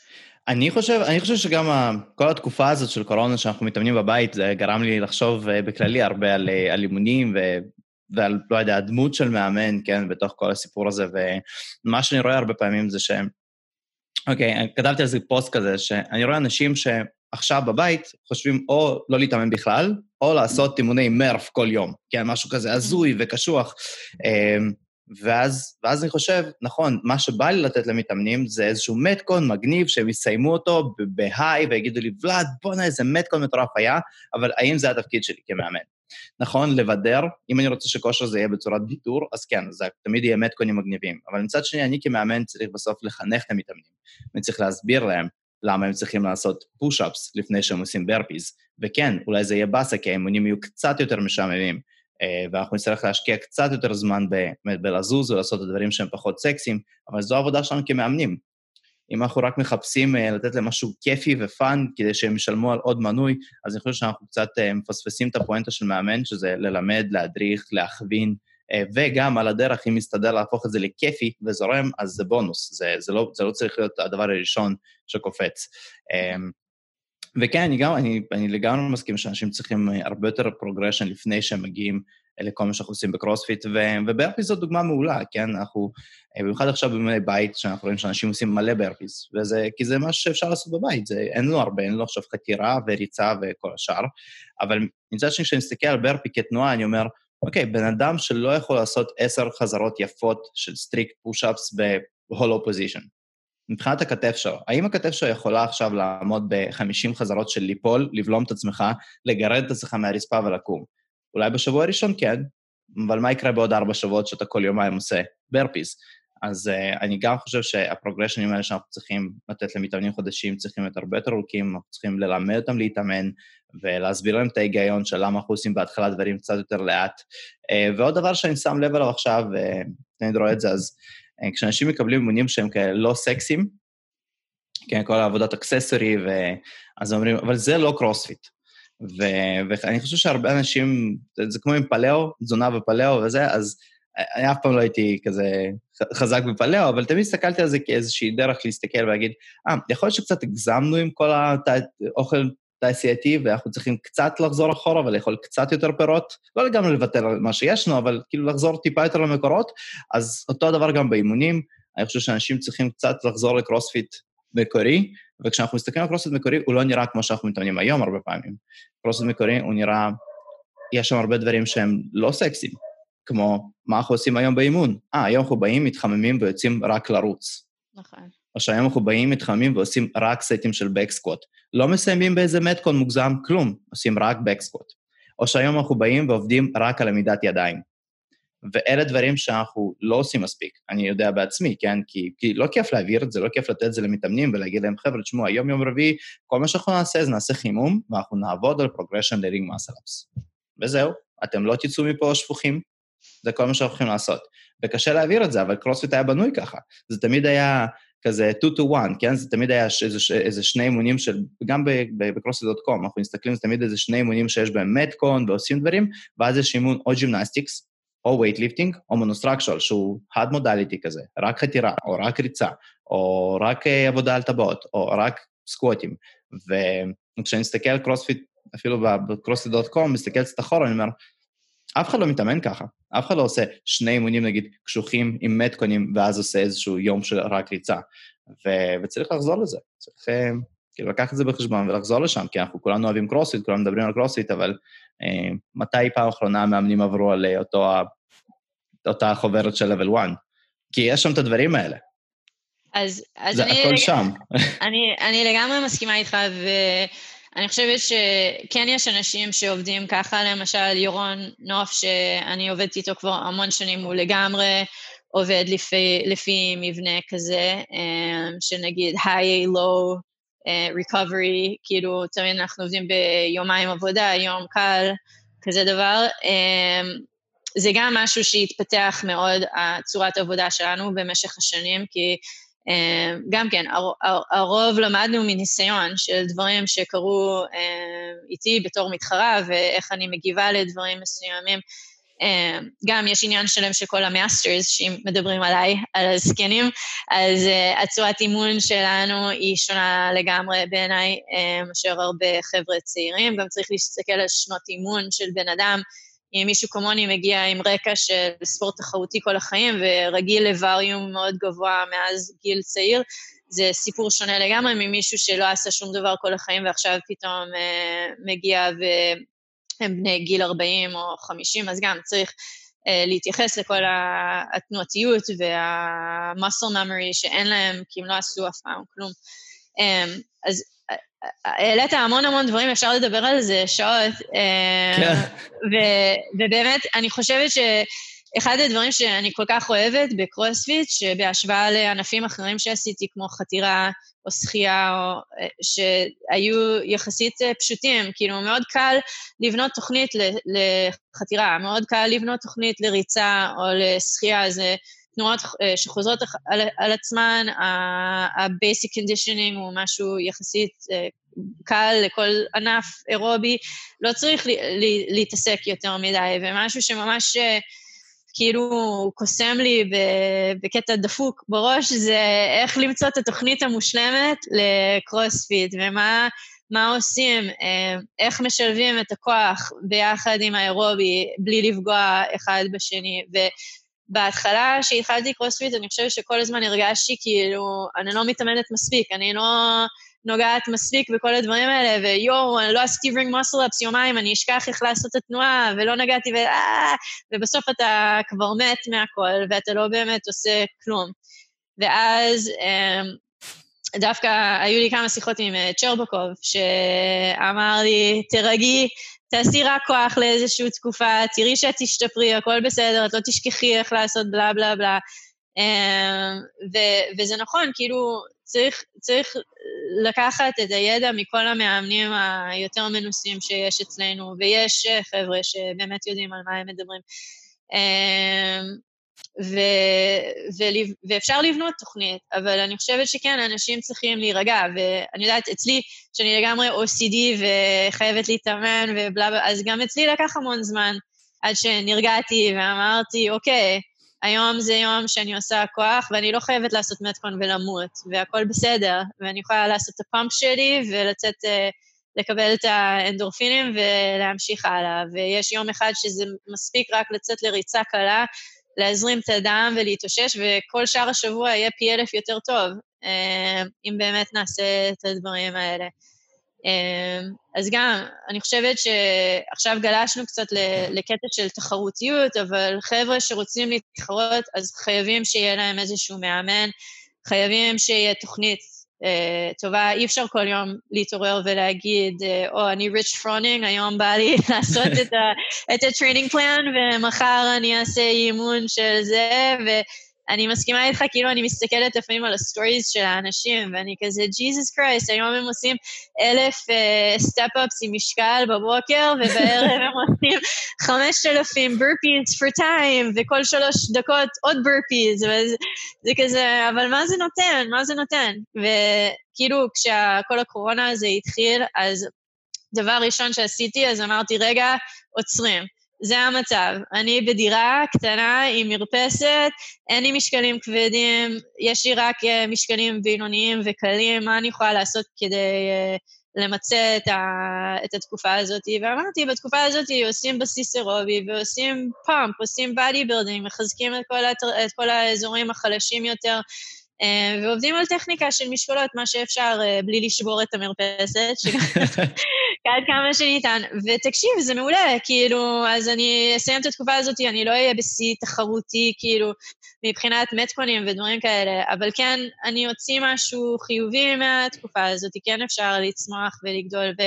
אני חושב, אני חושב שגם כל התקופה הזאת של קורונה שאנחנו מתאמנים בבית, זה גרם לי לחשוב אה, בכללי הרבה אה, על אימונים ו, ועל, לא יודע, הדמות של מאמן, כן, בתוך כל הסיפור הזה, ומה שאני רואה הרבה פעמים זה ש... אוקיי, כתבתי על זה פוסט כזה, שאני רואה אנשים שעכשיו בבית חושבים או לא להתאמן בכלל, או לעשות אימוני מרף כל יום, כן, משהו כזה הזוי וקשוח. ואז, ואז אני חושב, נכון, מה שבא לי לתת למתאמנים זה איזשהו מתקון מגניב שהם יסיימו אותו בהיי ויגידו לי, ולאד, בואנה, איזה מתקון מטורף היה, אבל האם זה התפקיד שלי כמאמן? נכון, לבדר, אם אני רוצה שכושר זה יהיה בצורת ביטור, אז כן, זה תמיד יהיה מתקונים מגניבים. אבל מצד שני, אני כמאמן צריך בסוף לחנך את המתאמנים. אני צריך להסביר להם למה הם צריכים לעשות פוש-אפס לפני שהם עושים ברפיז. וכן, אולי זה יהיה באסה, כי האימונים יהיו קצת יותר משעממים. אה, ואנחנו נצטרך להשקיע קצת יותר זמן בלזוז ולעשות את הדברים שהם פחות סקסיים, אבל זו העבודה שלנו כמאמנים. אם אנחנו רק מחפשים אה, לתת להם משהו כיפי ופאן כדי שהם ישלמו על עוד מנוי, אז אני חושב שאנחנו קצת אה, מפספסים את הפואנטה של מאמן, שזה ללמד, להדריך, להכווין, וגם על הדרך, אם מסתדר להפוך את זה לכיפי וזורם, אז זה בונוס, זה, זה, לא, זה לא צריך להיות הדבר הראשון שקופץ. וכן, אני גם, אני, אני לגמרי מסכים שאנשים צריכים אה, הרבה יותר progression לפני שהם מגיעים אה, לכל מה שאנחנו עושים בקרוספיט, ו burpees זו דוגמה מעולה, כן? אנחנו, אה, במיוחד עכשיו במלא בית, שאנחנו רואים שאנשים עושים מלא burpees, וזה, כי זה מה שאפשר לעשות בבית, זה, אין לו הרבה, אין לו עכשיו חתירה וריצה וכל השאר, אבל מצד שני, כשאני מסתכל על burpee כתנועה, אני אומר, אוקיי, בן אדם שלא יכול לעשות עשר חזרות יפות של strict push-ups ב hollow position, מבחינת הכתף שלו, האם הכתף שלו יכולה עכשיו לעמוד ב-50 חזרות של ליפול, לבלום את עצמך, לגרד את עצמך מהרצפה ולקום? אולי בשבוע הראשון כן, אבל מה יקרה בעוד ארבע שבועות שאתה כל יומיים עושה burpees? אז uh, אני גם חושב שה progressionים האלה שאנחנו צריכים לתת למתאמנים חדשים צריכים להיות הרבה יותר ארוכים, אנחנו צריכים ללמד אותם להתאמן ולהסביר להם את ההיגיון של למה אנחנו עושים בהתחלה דברים קצת יותר לאט. Uh, ועוד דבר שאני שם לב עליו עכשיו, ותמיד רואה את זה, אז אה, כשאנשים מקבלים אימונים שהם כאלה לא סקסיים, כן, כל העבודת אקססורי, ו... אז אומרים, אבל זה לא קרוספיט. ו... ואני חושב שהרבה אנשים, זה כמו עם פלאו, תזונה בפלאו וזה, אז אני אף פעם לא הייתי כזה חזק בפלאו, אבל תמיד הסתכלתי על זה כאיזושהי דרך להסתכל ולהגיד, אה, יכול להיות שקצת הגזמנו עם כל האוכל תעשייתי, ואנחנו צריכים קצת לחזור אחורה ולאכול קצת יותר פירות, לא לגמרי לוותר על מה שיש לנו, אבל כאילו לחזור טיפה יותר למקורות, אז אותו הדבר גם באימונים, אני חושב שאנשים צריכים קצת לחזור לקרוספיט מקורי, וכשאנחנו מסתכלים על קרוספיט מקורי, הוא לא נראה כמו שאנחנו מתאמנים היום הרבה פעמים. קרוספיט מקורי הוא נראה יש שם הרבה דברים שהם לא סקסיים, כמו מה אנחנו עושים היום באימון. אה, היום אנחנו באים, מתחממים ויוצאים רק לרוץ. נכון. או שהיום אנחנו באים, מתחממים ועושים רק סטים של בקסקווט. לא מסיימים באיזה מטקון מוגזם, כלום, עושים רק בקסקווט. או שהיום אנחנו באים ועובדים רק על עמידת ידיים. ואלה דברים שאנחנו לא עושים מספיק, אני יודע בעצמי, כן? כי, כי לא כיף להעביר את זה, לא כיף לתת את זה למתאמנים ולהגיד להם, חבר'ה, תשמעו, היום יום רביעי, כל מה שאנחנו נעשה זה נעשה חימום, ואנחנו נעבוד על progression ל-ring muscle וזהו, אתם לא תצאו מפה שפוכים, זה כל מה שאנחנו הולכים לעשות. וקשה להעביר את זה, אבל קרוספיט היה בנוי ככה. זה תמיד היה כזה 2 to 1, כן? זה תמיד היה איזה, איזה שני אימונים של, גם ב CrossFit.com, אנחנו מסתכלים, זה תמיד איזה שני אימונים שיש בהם metcon ועושים דברים, ואז יש אימון או gymnastics, או weightlifting, או monostructural, שהוא one modality כזה, רק חתירה, או רק ריצה, או רק uh, עבודה על טבעות, או רק squatים. וכשאני מסתכל על קרוספיט, אפילו ב CrossFit.com, מסתכל קצת אחורה, אני אומר, אף אחד לא מתאמן ככה. אף אחד לא עושה שני אימונים, נגיד, קשוחים עם metconים, ואז עושה איזשהו יום של רק ריצה. ו- וצריך לחזור לזה. צריך uh, כאילו לקחת את זה בחשבון ולחזור לשם, כי אנחנו כולנו אוהבים קרוספיט, כולנו מדברים על קרוספיט, אבל uh, מתי פעם אחרונה המאמנים עברו על אותו, אותה חוברת של level 1? כי יש שם את הדברים האלה. אז, אז זה אני... הכל שם. (laughs) אני, אני לגמרי מסכימה איתך, ו... אני חושבת שכן יש אנשים שעובדים ככה, למשל ירון נוף, שאני עובדת איתו כבר המון שנים, הוא לגמרי עובד לפי, לפי מבנה כזה, אה, שנגיד high, low, uh, recovery, כאילו תמיד אנחנו עובדים ביומיים עבודה, יום קל, כזה דבר. Um, זה גם משהו שהתפתח מאוד, הצורת העבודה שלנו במשך השנים, כי אה, גם כן, הרוב למדנו מניסיון של דברים שקרו אה, איתי בתור מתחרה ואיך אני מגיבה לדברים מסוימים. אה, גם יש עניין שלם של כל המאסטרס, שאם מדברים עליי, על הזקנים, אז הצורת אימון שלנו היא שונה לגמרי בעיניי מאשר הרבה חבר'ה צעירים. גם צריך להסתכל על שנות אימון של בן אדם. אם מישהו כמוני מגיע עם רקע של ספורט תחרותי כל החיים ורגיל לווריום מאוד גבוה מאז גיל צעיר, זה סיפור שונה לגמרי ממישהו שלא עשה שום דבר כל החיים ועכשיו פתאום אה, מגיע והם בני גיל 40 או 50, אז גם צריך אה, להתייחס לכל התנועתיות וה-muscle memory שאין להם, כי הם לא עשו אף פעם כלום. אה, אז העלית המון המון דברים, אפשר לדבר על זה שעות. אה, כן. ובאמת, אני חושבת שאחד הדברים שאני כל כך אוהבת בקרוספיט, שבהשוואה לענפים אחרים שעשיתי, כמו חתירה או שחייה, או, אה, שהיו יחסית אה, פשוטים, כאילו מאוד קל לבנות תוכנית לחתירה, מאוד קל לבנות תוכנית לריצה או לשחייה, זה... תנועות שחוזרות על, על עצמן, ה-basic conditioning הוא משהו יחסית קל לכל ענף אירובי, לא צריך לי, לי, להתעסק יותר מדי, ומשהו שממש כאילו קוסם לי בקטע דפוק בראש, זה איך למצוא את התוכנית המושלמת לקרוספיט, ומה מה עושים, איך משלבים את הכוח ביחד עם האירובי, בלי לפגוע אחד בשני. ובהתחלה, כשהתחלתי קרוספיט, אני חושבת שכל הזמן הרגשתי כאילו, אני לא מתאמנת מספיק, אני לא... נוגעת מספיק בכל הדברים האלה, ויואו, אני לא עשיתי ring muscle-ups יומיים, אני אשכח איך לעשות את התנועה, ולא נגעתי, ו... אה, ובסוף אתה כבר מת מהכל, ואתה לא באמת עושה כלום. ואז אמ, דווקא היו לי כמה שיחות עם אה, צ'רבקוב, שאמר לי, תרגי, תעשי רק כוח לאיזושהי תקופה, תראי שאת תשתפרי, הכל בסדר, את לא תשכחי איך לעשות בלה בלה בלה. אמ, ו- וזה נכון, כאילו, צריך, צריך לקחת את הידע מכל המאמנים היותר מנוסים שיש אצלנו, ויש אה, חבר'ה שבאמת יודעים על מה הם מדברים. ו, ו, ואפשר לבנות תוכנית, אבל אני חושבת שכן, אנשים צריכים להירגע, ואני יודעת, אצלי, שאני לגמרי OCD וחייבת להתאמן ובלה, אז גם אצלי לקח המון זמן עד שנרגעתי ואמרתי, אוקיי, היום זה יום שאני עושה כוח, ואני לא חייבת לעשות מתכון ולמות, והכל בסדר, ואני יכולה לעשות את הפאמפ שלי ולצאת, אה, לקבל את האנדורפינים ולהמשיך הלאה. ויש יום אחד שזה מספיק רק לצאת לריצה קלה, להזרים את הדם ולהתאושש, וכל שאר השבוע יהיה פי אלף יותר טוב, אה, אם באמת נעשה את הדברים האלה. אז גם, אני חושבת שעכשיו גלשנו קצת לקטע של תחרותיות, אבל חבר'ה שרוצים להתחרות, אז חייבים שיהיה להם איזשהו מאמן, חייבים שיהיה תוכנית טובה, אי אפשר כל יום להתעורר ולהגיד, או, uh, oh, אני ריץ' פרונינג, היום בא לי (laughs) לעשות את, ה training plan, ומחר אני אעשה אימון של זה, ו... אני מסכימה איתך, כאילו אני מסתכלת לפעמים על הסטוריז של האנשים, ואני כזה, Jesus Christ, היום הם עושים אלף step-ups uh, עם משקל בבוקר, ובערב הם עושים חמשת אלפים burpees for time, וכל שלוש דקות עוד burpees, וזה זה כזה, אבל מה זה נותן? מה זה נותן? וכאילו, כשכל הקורונה הזה התחיל, אז דבר ראשון שעשיתי, אז אמרתי, רגע, עוצרים. זה המצב. אני בדירה קטנה עם מרפסת, אין לי משקלים כבדים, יש לי רק uh, משקלים בינוניים וקלים, מה אני יכולה לעשות כדי uh, למצות את, ה, את התקופה הזאת? ואמרתי, בתקופה הזאת עושים בסיס אירובי ועושים pump, עושים body building, מחזקים את כל, התר, את כל האזורים החלשים יותר. אה, ועובדים על טכניקה של משקולות, מה שאפשר בלי לשבור את המרפסת, (laughs) עד כמה שניתן. ותקשיב, זה מעולה, כאילו, אז אני אסיים את התקופה הזאת, אני לא אהיה בשיא תחרותי, כאילו, מבחינת מטקונים ודברים כאלה, אבל כן, אני אוציא משהו חיובי מהתקופה הזאת, כן אפשר לצמוח ולגדול, ו...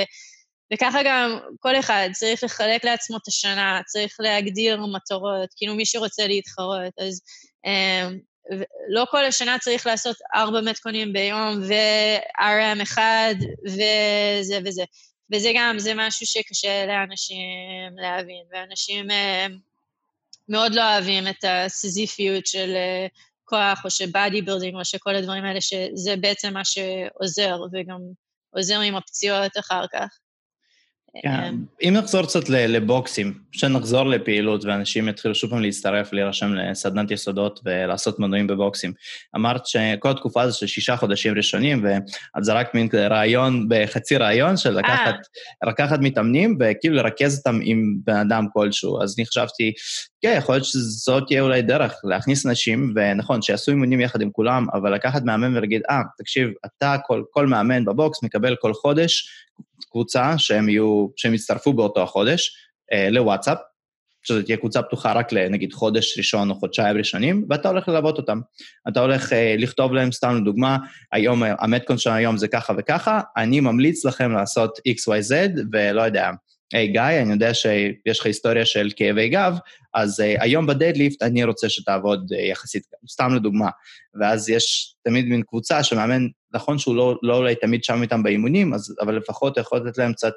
וככה גם כל אחד צריך לחלק לעצמו את השנה, צריך להגדיר מטרות, כאילו מי שרוצה להתחרות, אז um, לא כל השנה צריך לעשות ארבע metcon-ים ביום ו-RM אחד וזה וזה. וזה גם, זה משהו שקשה לאנשים להבין, ואנשים אה, מאוד לא אוהבים את הסיזיפיות של אה, כוח, או של body building, או שכל הדברים האלה, שזה בעצם מה שעוזר, וגם עוזר עם הפציעות אחר כך. כן. אמ, אם נחזור קצת לבוקסים, שנחזור לפעילות ואנשים יתחילו שוב פעם להצטרף, להירשם לסדנת יסודות ולעשות מנויים בבוקסים. אמרת שכל התקופה הזו של שישה חודשים ראשונים, ואת זרקת מין רעיון בחצי רעיון של לקחת, אה. לקחת מתאמנים וכאילו לרכז אותם עם בן אדם כלשהו. אז אני חשבתי, כן, יכול להיות שזאת תהיה אולי דרך להכניס אנשים, ונכון, שיעשו אימונים יחד עם כולם, אבל לקחת מאמן ולהגיד, אה, תקשיב, אתה, כל, כל מאמן בבוקס מקבל כל חודש קבוצה שהם יהיו, שהם יצטרפו באותו החודש אה, לוואטסאפ, שזו תהיה קבוצה פתוחה רק לנגיד חודש ראשון או חודשיים ראשונים, ואתה הולך ללוות אותם. אתה הולך אה, לכתוב להם, סתם לדוגמה, היום, המטקון של היום זה ככה וככה, אני ממליץ לכם לעשות XYZ, ולא יודע, היי hey, גיא, אני יודע שיש לך היסטוריה של כאבי גב, אז uh, היום בדדליפט אני רוצה שתעבוד uh, יחסית, סתם לדוגמה. ואז יש תמיד מין קבוצה שמאמן, נכון שהוא לא, לא אולי תמיד שם איתם באימונים, אז, אבל לפחות אתה יכול לתת להם קצת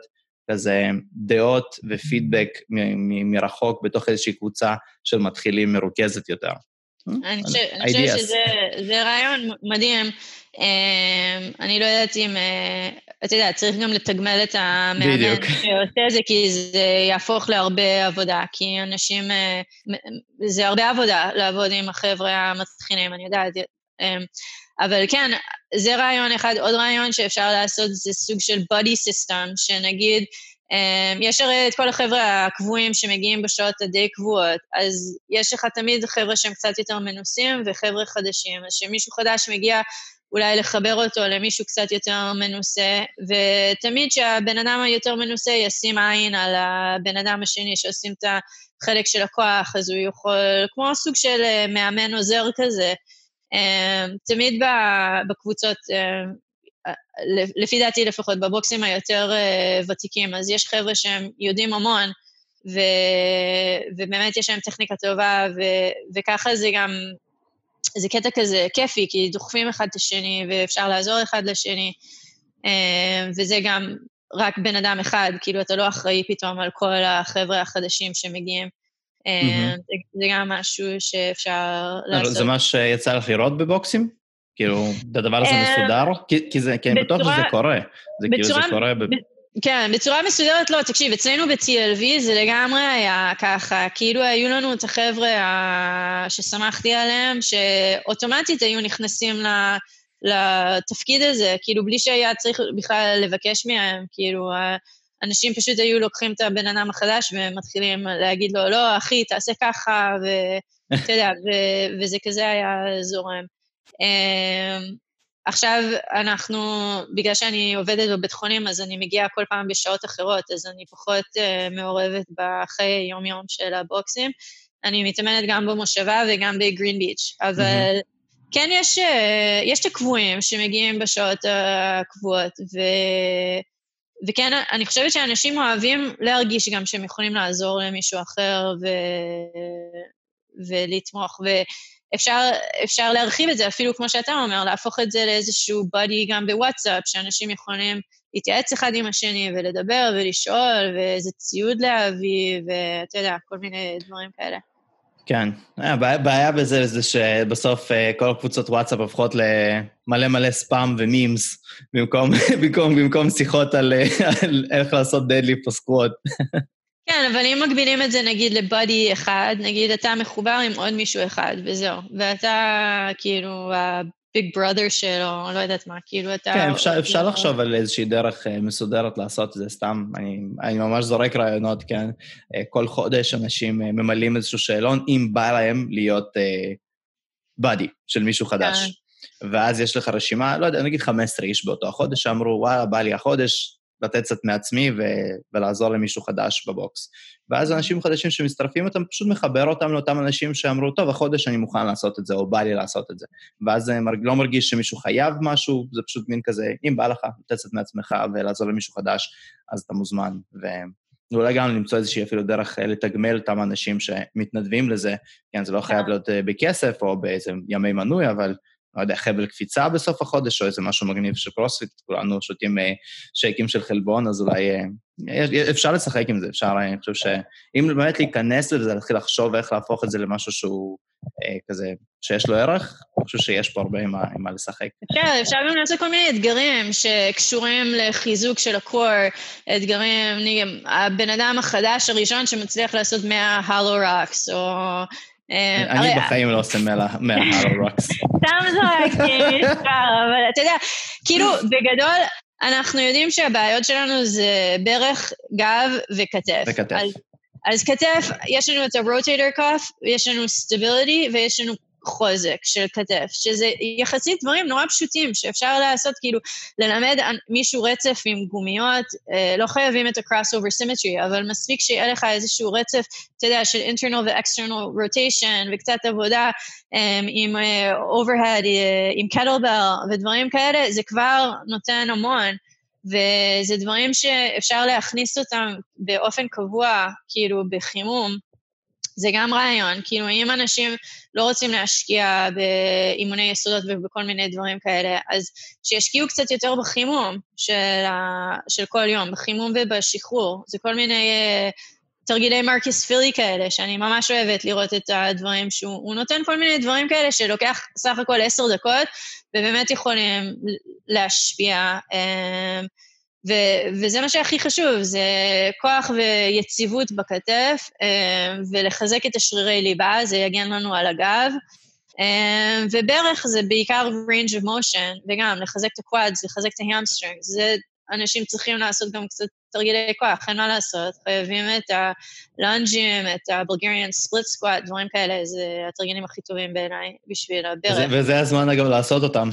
כזה דעות ופידבק מ- מ- מרחוק בתוך איזושהי קבוצה של מתחילים מרוכזת יותר. אני חושבת שזה רעיון מדהים. אמ, אני לא יודעת אם, אה, אתה יודע, צריך גם לתגמל את המאמן שעושה את זה, כי זה יהפוך להרבה עבודה, כי אנשים, אה, זה הרבה עבודה לעבוד עם החבר'ה המתחילים, אני יודעת. אבל כן, זה רעיון אחד. עוד רעיון שאפשר לעשות זה סוג של body system, שנגיד, אמ, יש הרי את כל החבר'ה הקבועים שמגיעים בשעות הדי קבועות, אז יש לך תמיד חבר'ה שהם קצת יותר מנוסים וחבר'ה חדשים, אז כשמישהו חדש מגיע אולי לחבר אותו למישהו קצת יותר מנוסה, ותמיד שהבן אדם היותר מנוסה ישים עין על הבן אדם השני שעושים את החלק של הכוח, אז הוא יכול, כמו סוג של אה, מאמן עוזר כזה. אמ, תמיד בקבוצות, אמ, לפי דעתי לפחות, בבוקסים היותר אה, ותיקים, אז יש חבר'ה שהם יודעים המון, ו... ובאמת יש להם טכניקה טובה, ו... וככה זה גם זה קטע כזה כיפי, כי דוחפים אחד את השני ואפשר לעזור אחד לשני, אה, וזה גם רק בן אדם אחד, כאילו אתה לא אחראי פתאום על כל החבר'ה החדשים שמגיעים. Mm-hmm. זה, גם משהו שאפשר לעשות. זה מה שיצא לך לראות בבוקסים? כאילו, הדבר הזה אה, מסודר? כי, כי, זה, כי אני בטוח שזה קורה. זה כאילו, זה קורה... ב... כן, בצורה מסודרת לא, תקשיב, אצלנו ב-TLV זה לגמרי היה ככה, כאילו היו לנו את החבר'ה ששמחתי עליהם, שאוטומטית היו נכנסים לתפקיד הזה, כאילו בלי שהיה צריך בכלל לבקש מהם, כאילו, אנשים פשוט היו לוקחים את הבן אדם החדש ומתחילים להגיד לו, לא, אחי, תעשה ככה, ואתה (laughs) יודע, וזה כזה היה זורם. אמ, עכשיו אנחנו, בגלל שאני עובדת בבית חולים, אז אני מגיעה כל פעם בשעות אחרות, אז אני פחות uh, מעורבת בחיי יום-יום של הבוקסים. אני מתאמנת גם במושבה וגם בגרין ביץ', אבל mm-hmm. כן יש, uh, יש את הקבועים שמגיעים בשעות הקבועות, ו... וכן, אני חושבת שאנשים אוהבים להרגיש גם שהם יכולים לעזור למישהו אחר ו... ולתמוך, ואפשר להרחיב את זה, אפילו כמו שאתה אומר, להפוך את זה לאיזשהו buddy גם בוואטסאפ, שאנשים יכולים להתייעץ אחד עם השני ולדבר ולשאול, ואיזה ציוד להביא, ואתה יודע, כל מיני דברים כאלה. כן, הבעיה בזה זה שבסוף אה, כל הקבוצות וואטסאפ הופכות למלא מלא ספאם ו memes, במקום, (laughs) במקום, במקום שיחות על, על איך לעשות deadlift או squat. (laughs) כן, אבל אם מגבילים את זה נגיד לבאדי אחד, נגיד אתה מחובר עם עוד מישהו אחד, וזהו. ואתה כאילו הביג בראדר שלו, לא יודעת מה, כאילו אתה... כן, אפשר, אפשר לא... לחשוב על איזושהי דרך אה, מסודרת לעשות את זה, סתם, אני, אני ממש זורק רעיונות, כן? אה, כל חודש אנשים אה, ממלאים איזשהו שאלון, אם בא להם להיות באדי של מישהו חדש. כן. ואז יש לך רשימה, לא יודע, נגיד 15 איש באותו החודש, שאמרו, וואלה, בא לי החודש, לתת קצת מעצמי ו- ולעזור למישהו חדש בבוקס. ואז אנשים חדשים שמצטרפים, אתה פשוט מחבר אותם לאותם אנשים שאמרו, טוב, החודש אני מוכן לעשות את זה, או בא לי לעשות את זה. ואז זה. לא מרגיש שמישהו חייב משהו, זה פשוט מין כזה, אם בא לך, לתת קצת מעצמך ולעזור למישהו חדש, אז אתה מוזמן. ו... ואולי גם למצוא איזושהי אפילו דרך לתגמל אותם אנשים שמתנדבים לזה, כן, זה לא חייב כן. להיות אה, בכסף או באיזה ימי מנוי, אבל לא יודע, חבל קפיצה בסוף החודש, או איזה משהו מגניב של קרוספיט, כולנו שותים אה, שייקים של חלבון, אז אולי אה, אפשר לשחק עם זה, אפשר, אה, אני חושב שאם באמת להיכנס לזה, להתחיל לחשוב איך להפוך את זה למשהו שהוא כזה, שיש לו ערך, אני חושב שיש פה הרבה עם מה לשחק. כן, אפשר גם לעשות כל מיני אתגרים שקשורים לחיזוק של ה core, אתגרים, הבן אדם החדש הראשון שמצליח לעשות 100 hollow rocks, או... אני בחיים לא עושה מההלו רוקס. סתם זורקתי מספר, אבל אתה יודע, כאילו, בגדול, אנחנו יודעים שהבעיות שלנו זה ברך, גב וכתף. וכתף. אז כתף, יש לנו את ה-rotator cuff, יש לנו stability ויש לנו חוזק של כתף, שזה יחסית דברים נורא פשוטים שאפשר לעשות, כאילו, ללמד מישהו רצף עם גומיות, אה, לא חייבים את ה-crossover symmetry, אבל מספיק שיהיה לך איזשהו רצף, אתה יודע, של internal ו-external rotation, וקצת עבודה אה, עם אה, overhead, עם kettlebell ודברים כאלה, זה כבר נותן המון. וזה דברים שאפשר להכניס אותם באופן קבוע, כאילו, בחימום, זה גם רעיון, כאילו אם אנשים לא רוצים להשקיע באימוני יסודות ובכל מיני דברים כאלה, אז שישקיעו קצת יותר בחימום של, ה, של כל יום, בחימום ובשחרור. זה כל מיני uh, תרגילי מרקס פילי כאלה, שאני ממש אוהבת לראות את הדברים שהוא נותן כל מיני דברים כאלה שלוקח סך הכל עשר דקות, ובאמת יכולים להשפיע. Uh, ו- וזה מה שהכי חשוב, זה כוח ויציבות בכתף, אה, ולחזק את השרירי ליבה, זה יגן לנו על הגב. אה, וברך זה בעיקר range of motion, וגם לחזק את ה quads, לחזק את ה hamstring. זה אנשים צריכים לעשות גם קצת תרגילי כוח, אין מה לעשות. חייבים את הלונג'ים, את הבולגריאן ספליט סקוואט, דברים כאלה, זה התרגילים הכי טובים בעיניי בשביל הברך. וזה הזמן, אגב, לעשות אותם.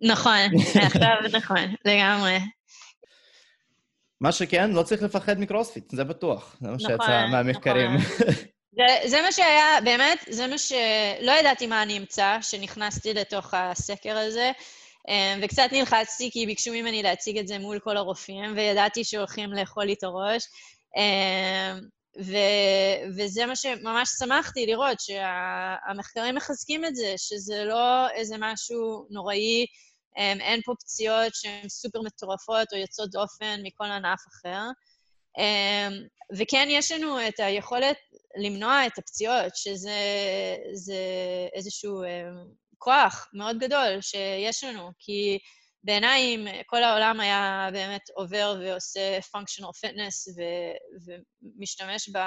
נכון, (laughs) עכשיו נכון, לגמרי. מה שכן, לא צריך לפחד מקרוספיט, זה בטוח. זה מה שיצא נכון, מהמחקרים. נכון. (laughs) זה, זה מה שהיה, באמת, זה מה ש... לא ידעתי מה אני אמצא, שנכנסתי לתוך הסקר הזה, אמ, וקצת נלחצתי כי ביקשו ממני להציג את זה מול כל הרופאים, וידעתי שהולכים לאכול לי את הראש. אמ, ו, וזה מה שממש שמחתי לראות, שהמחקרים מחזקים את זה, שזה לא איזה משהו נוראי, אין פה פציעות שהן סופר מטורפות או יוצאות דופן מכל ענף אחר. Um, וכן, יש לנו את היכולת למנוע את הפציעות, שזה איזשהו um, כוח מאוד גדול שיש לנו, כי בעיניי אם כל העולם היה באמת עובר ועושה functional fitness ו- ומשתמש ב...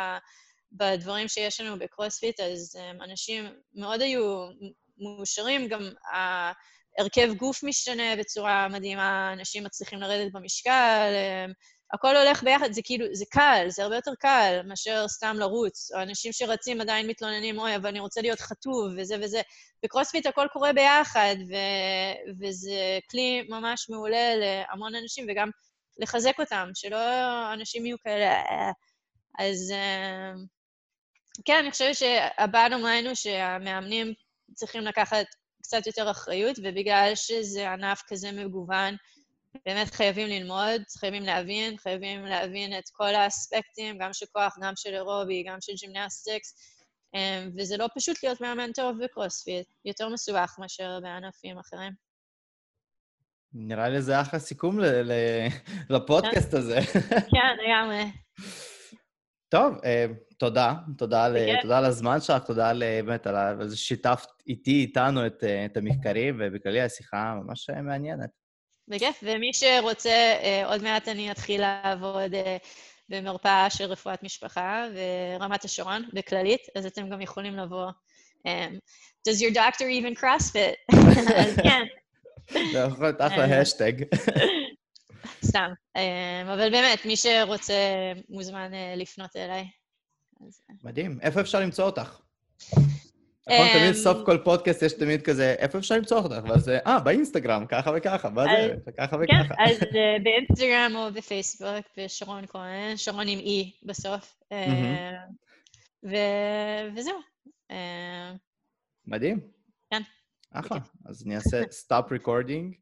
בדברים שיש לנו בקרוספיט, אז אנשים מאוד היו מאושרים, גם הרכב גוף משתנה בצורה מדהימה, אנשים מצליחים לרדת במשקל, הכל הולך ביחד, זה כאילו, זה קל, זה הרבה יותר קל מאשר סתם לרוץ. או אנשים שרצים עדיין מתלוננים, אוי, אבל אני רוצה להיות חטוב, וזה וזה. בקרוספיט הכל קורה ביחד, ו- וזה כלי ממש מעולה להמון אנשים, וגם לחזק אותם, שלא אנשים יהיו כאלה... אה, אז אה, כן, אני חושבת bottom line הוא שהמאמנים צריכים לקחת קצת יותר אחריות, ובגלל שזה ענף כזה מגוון, באמת חייבים ללמוד, חייבים להבין, חייבים להבין את כל האספקטים, גם של כוח, גם של אירובי, גם של gymnastics, אמ, וזה לא פשוט להיות מאמן טוב בקרוספיט, יותר מסובך מאשר בענפים אחרים. נראה לי זה אחלה סיכום לפודקאסט הזה. כן, לגמרי. טוב, אה, תודה. תודה, על, תודה על הזמן שלך, תודה על, באמת על זה ששיתפת איתי, איתנו את, אה, את המחקרים, ובכללי השיחה ממש מעניינת. בכיף, ומי שרוצה, אה, עוד מעט אני אתחיל לעבוד במרפאה של רפואת משפחה ורמת השרון, בכללית, אז אתם גם יכולים לבוא. Um, does your doctor even CrossFit? (laughs) אז כן. זה יכול להיות אחלה השטג. סתם. אבל באמת, מי שרוצה מוזמן לפנות אליי. מדהים. איפה אפשר למצוא אותך? נכון, תמיד סוף כל פודקאסט יש תמיד כזה, איפה אפשר למצוא אותך? ואז זה, אה, באינסטגרם, ככה וככה, בזה, וככה וככה. כן, אז (laughs) באינסטגרם או בפייסבוק, ושרון כהן, שרון עם אי בסוף. וזהו. מדהים. כן. אחלה. אז אני אעשה (laughs) stop recording.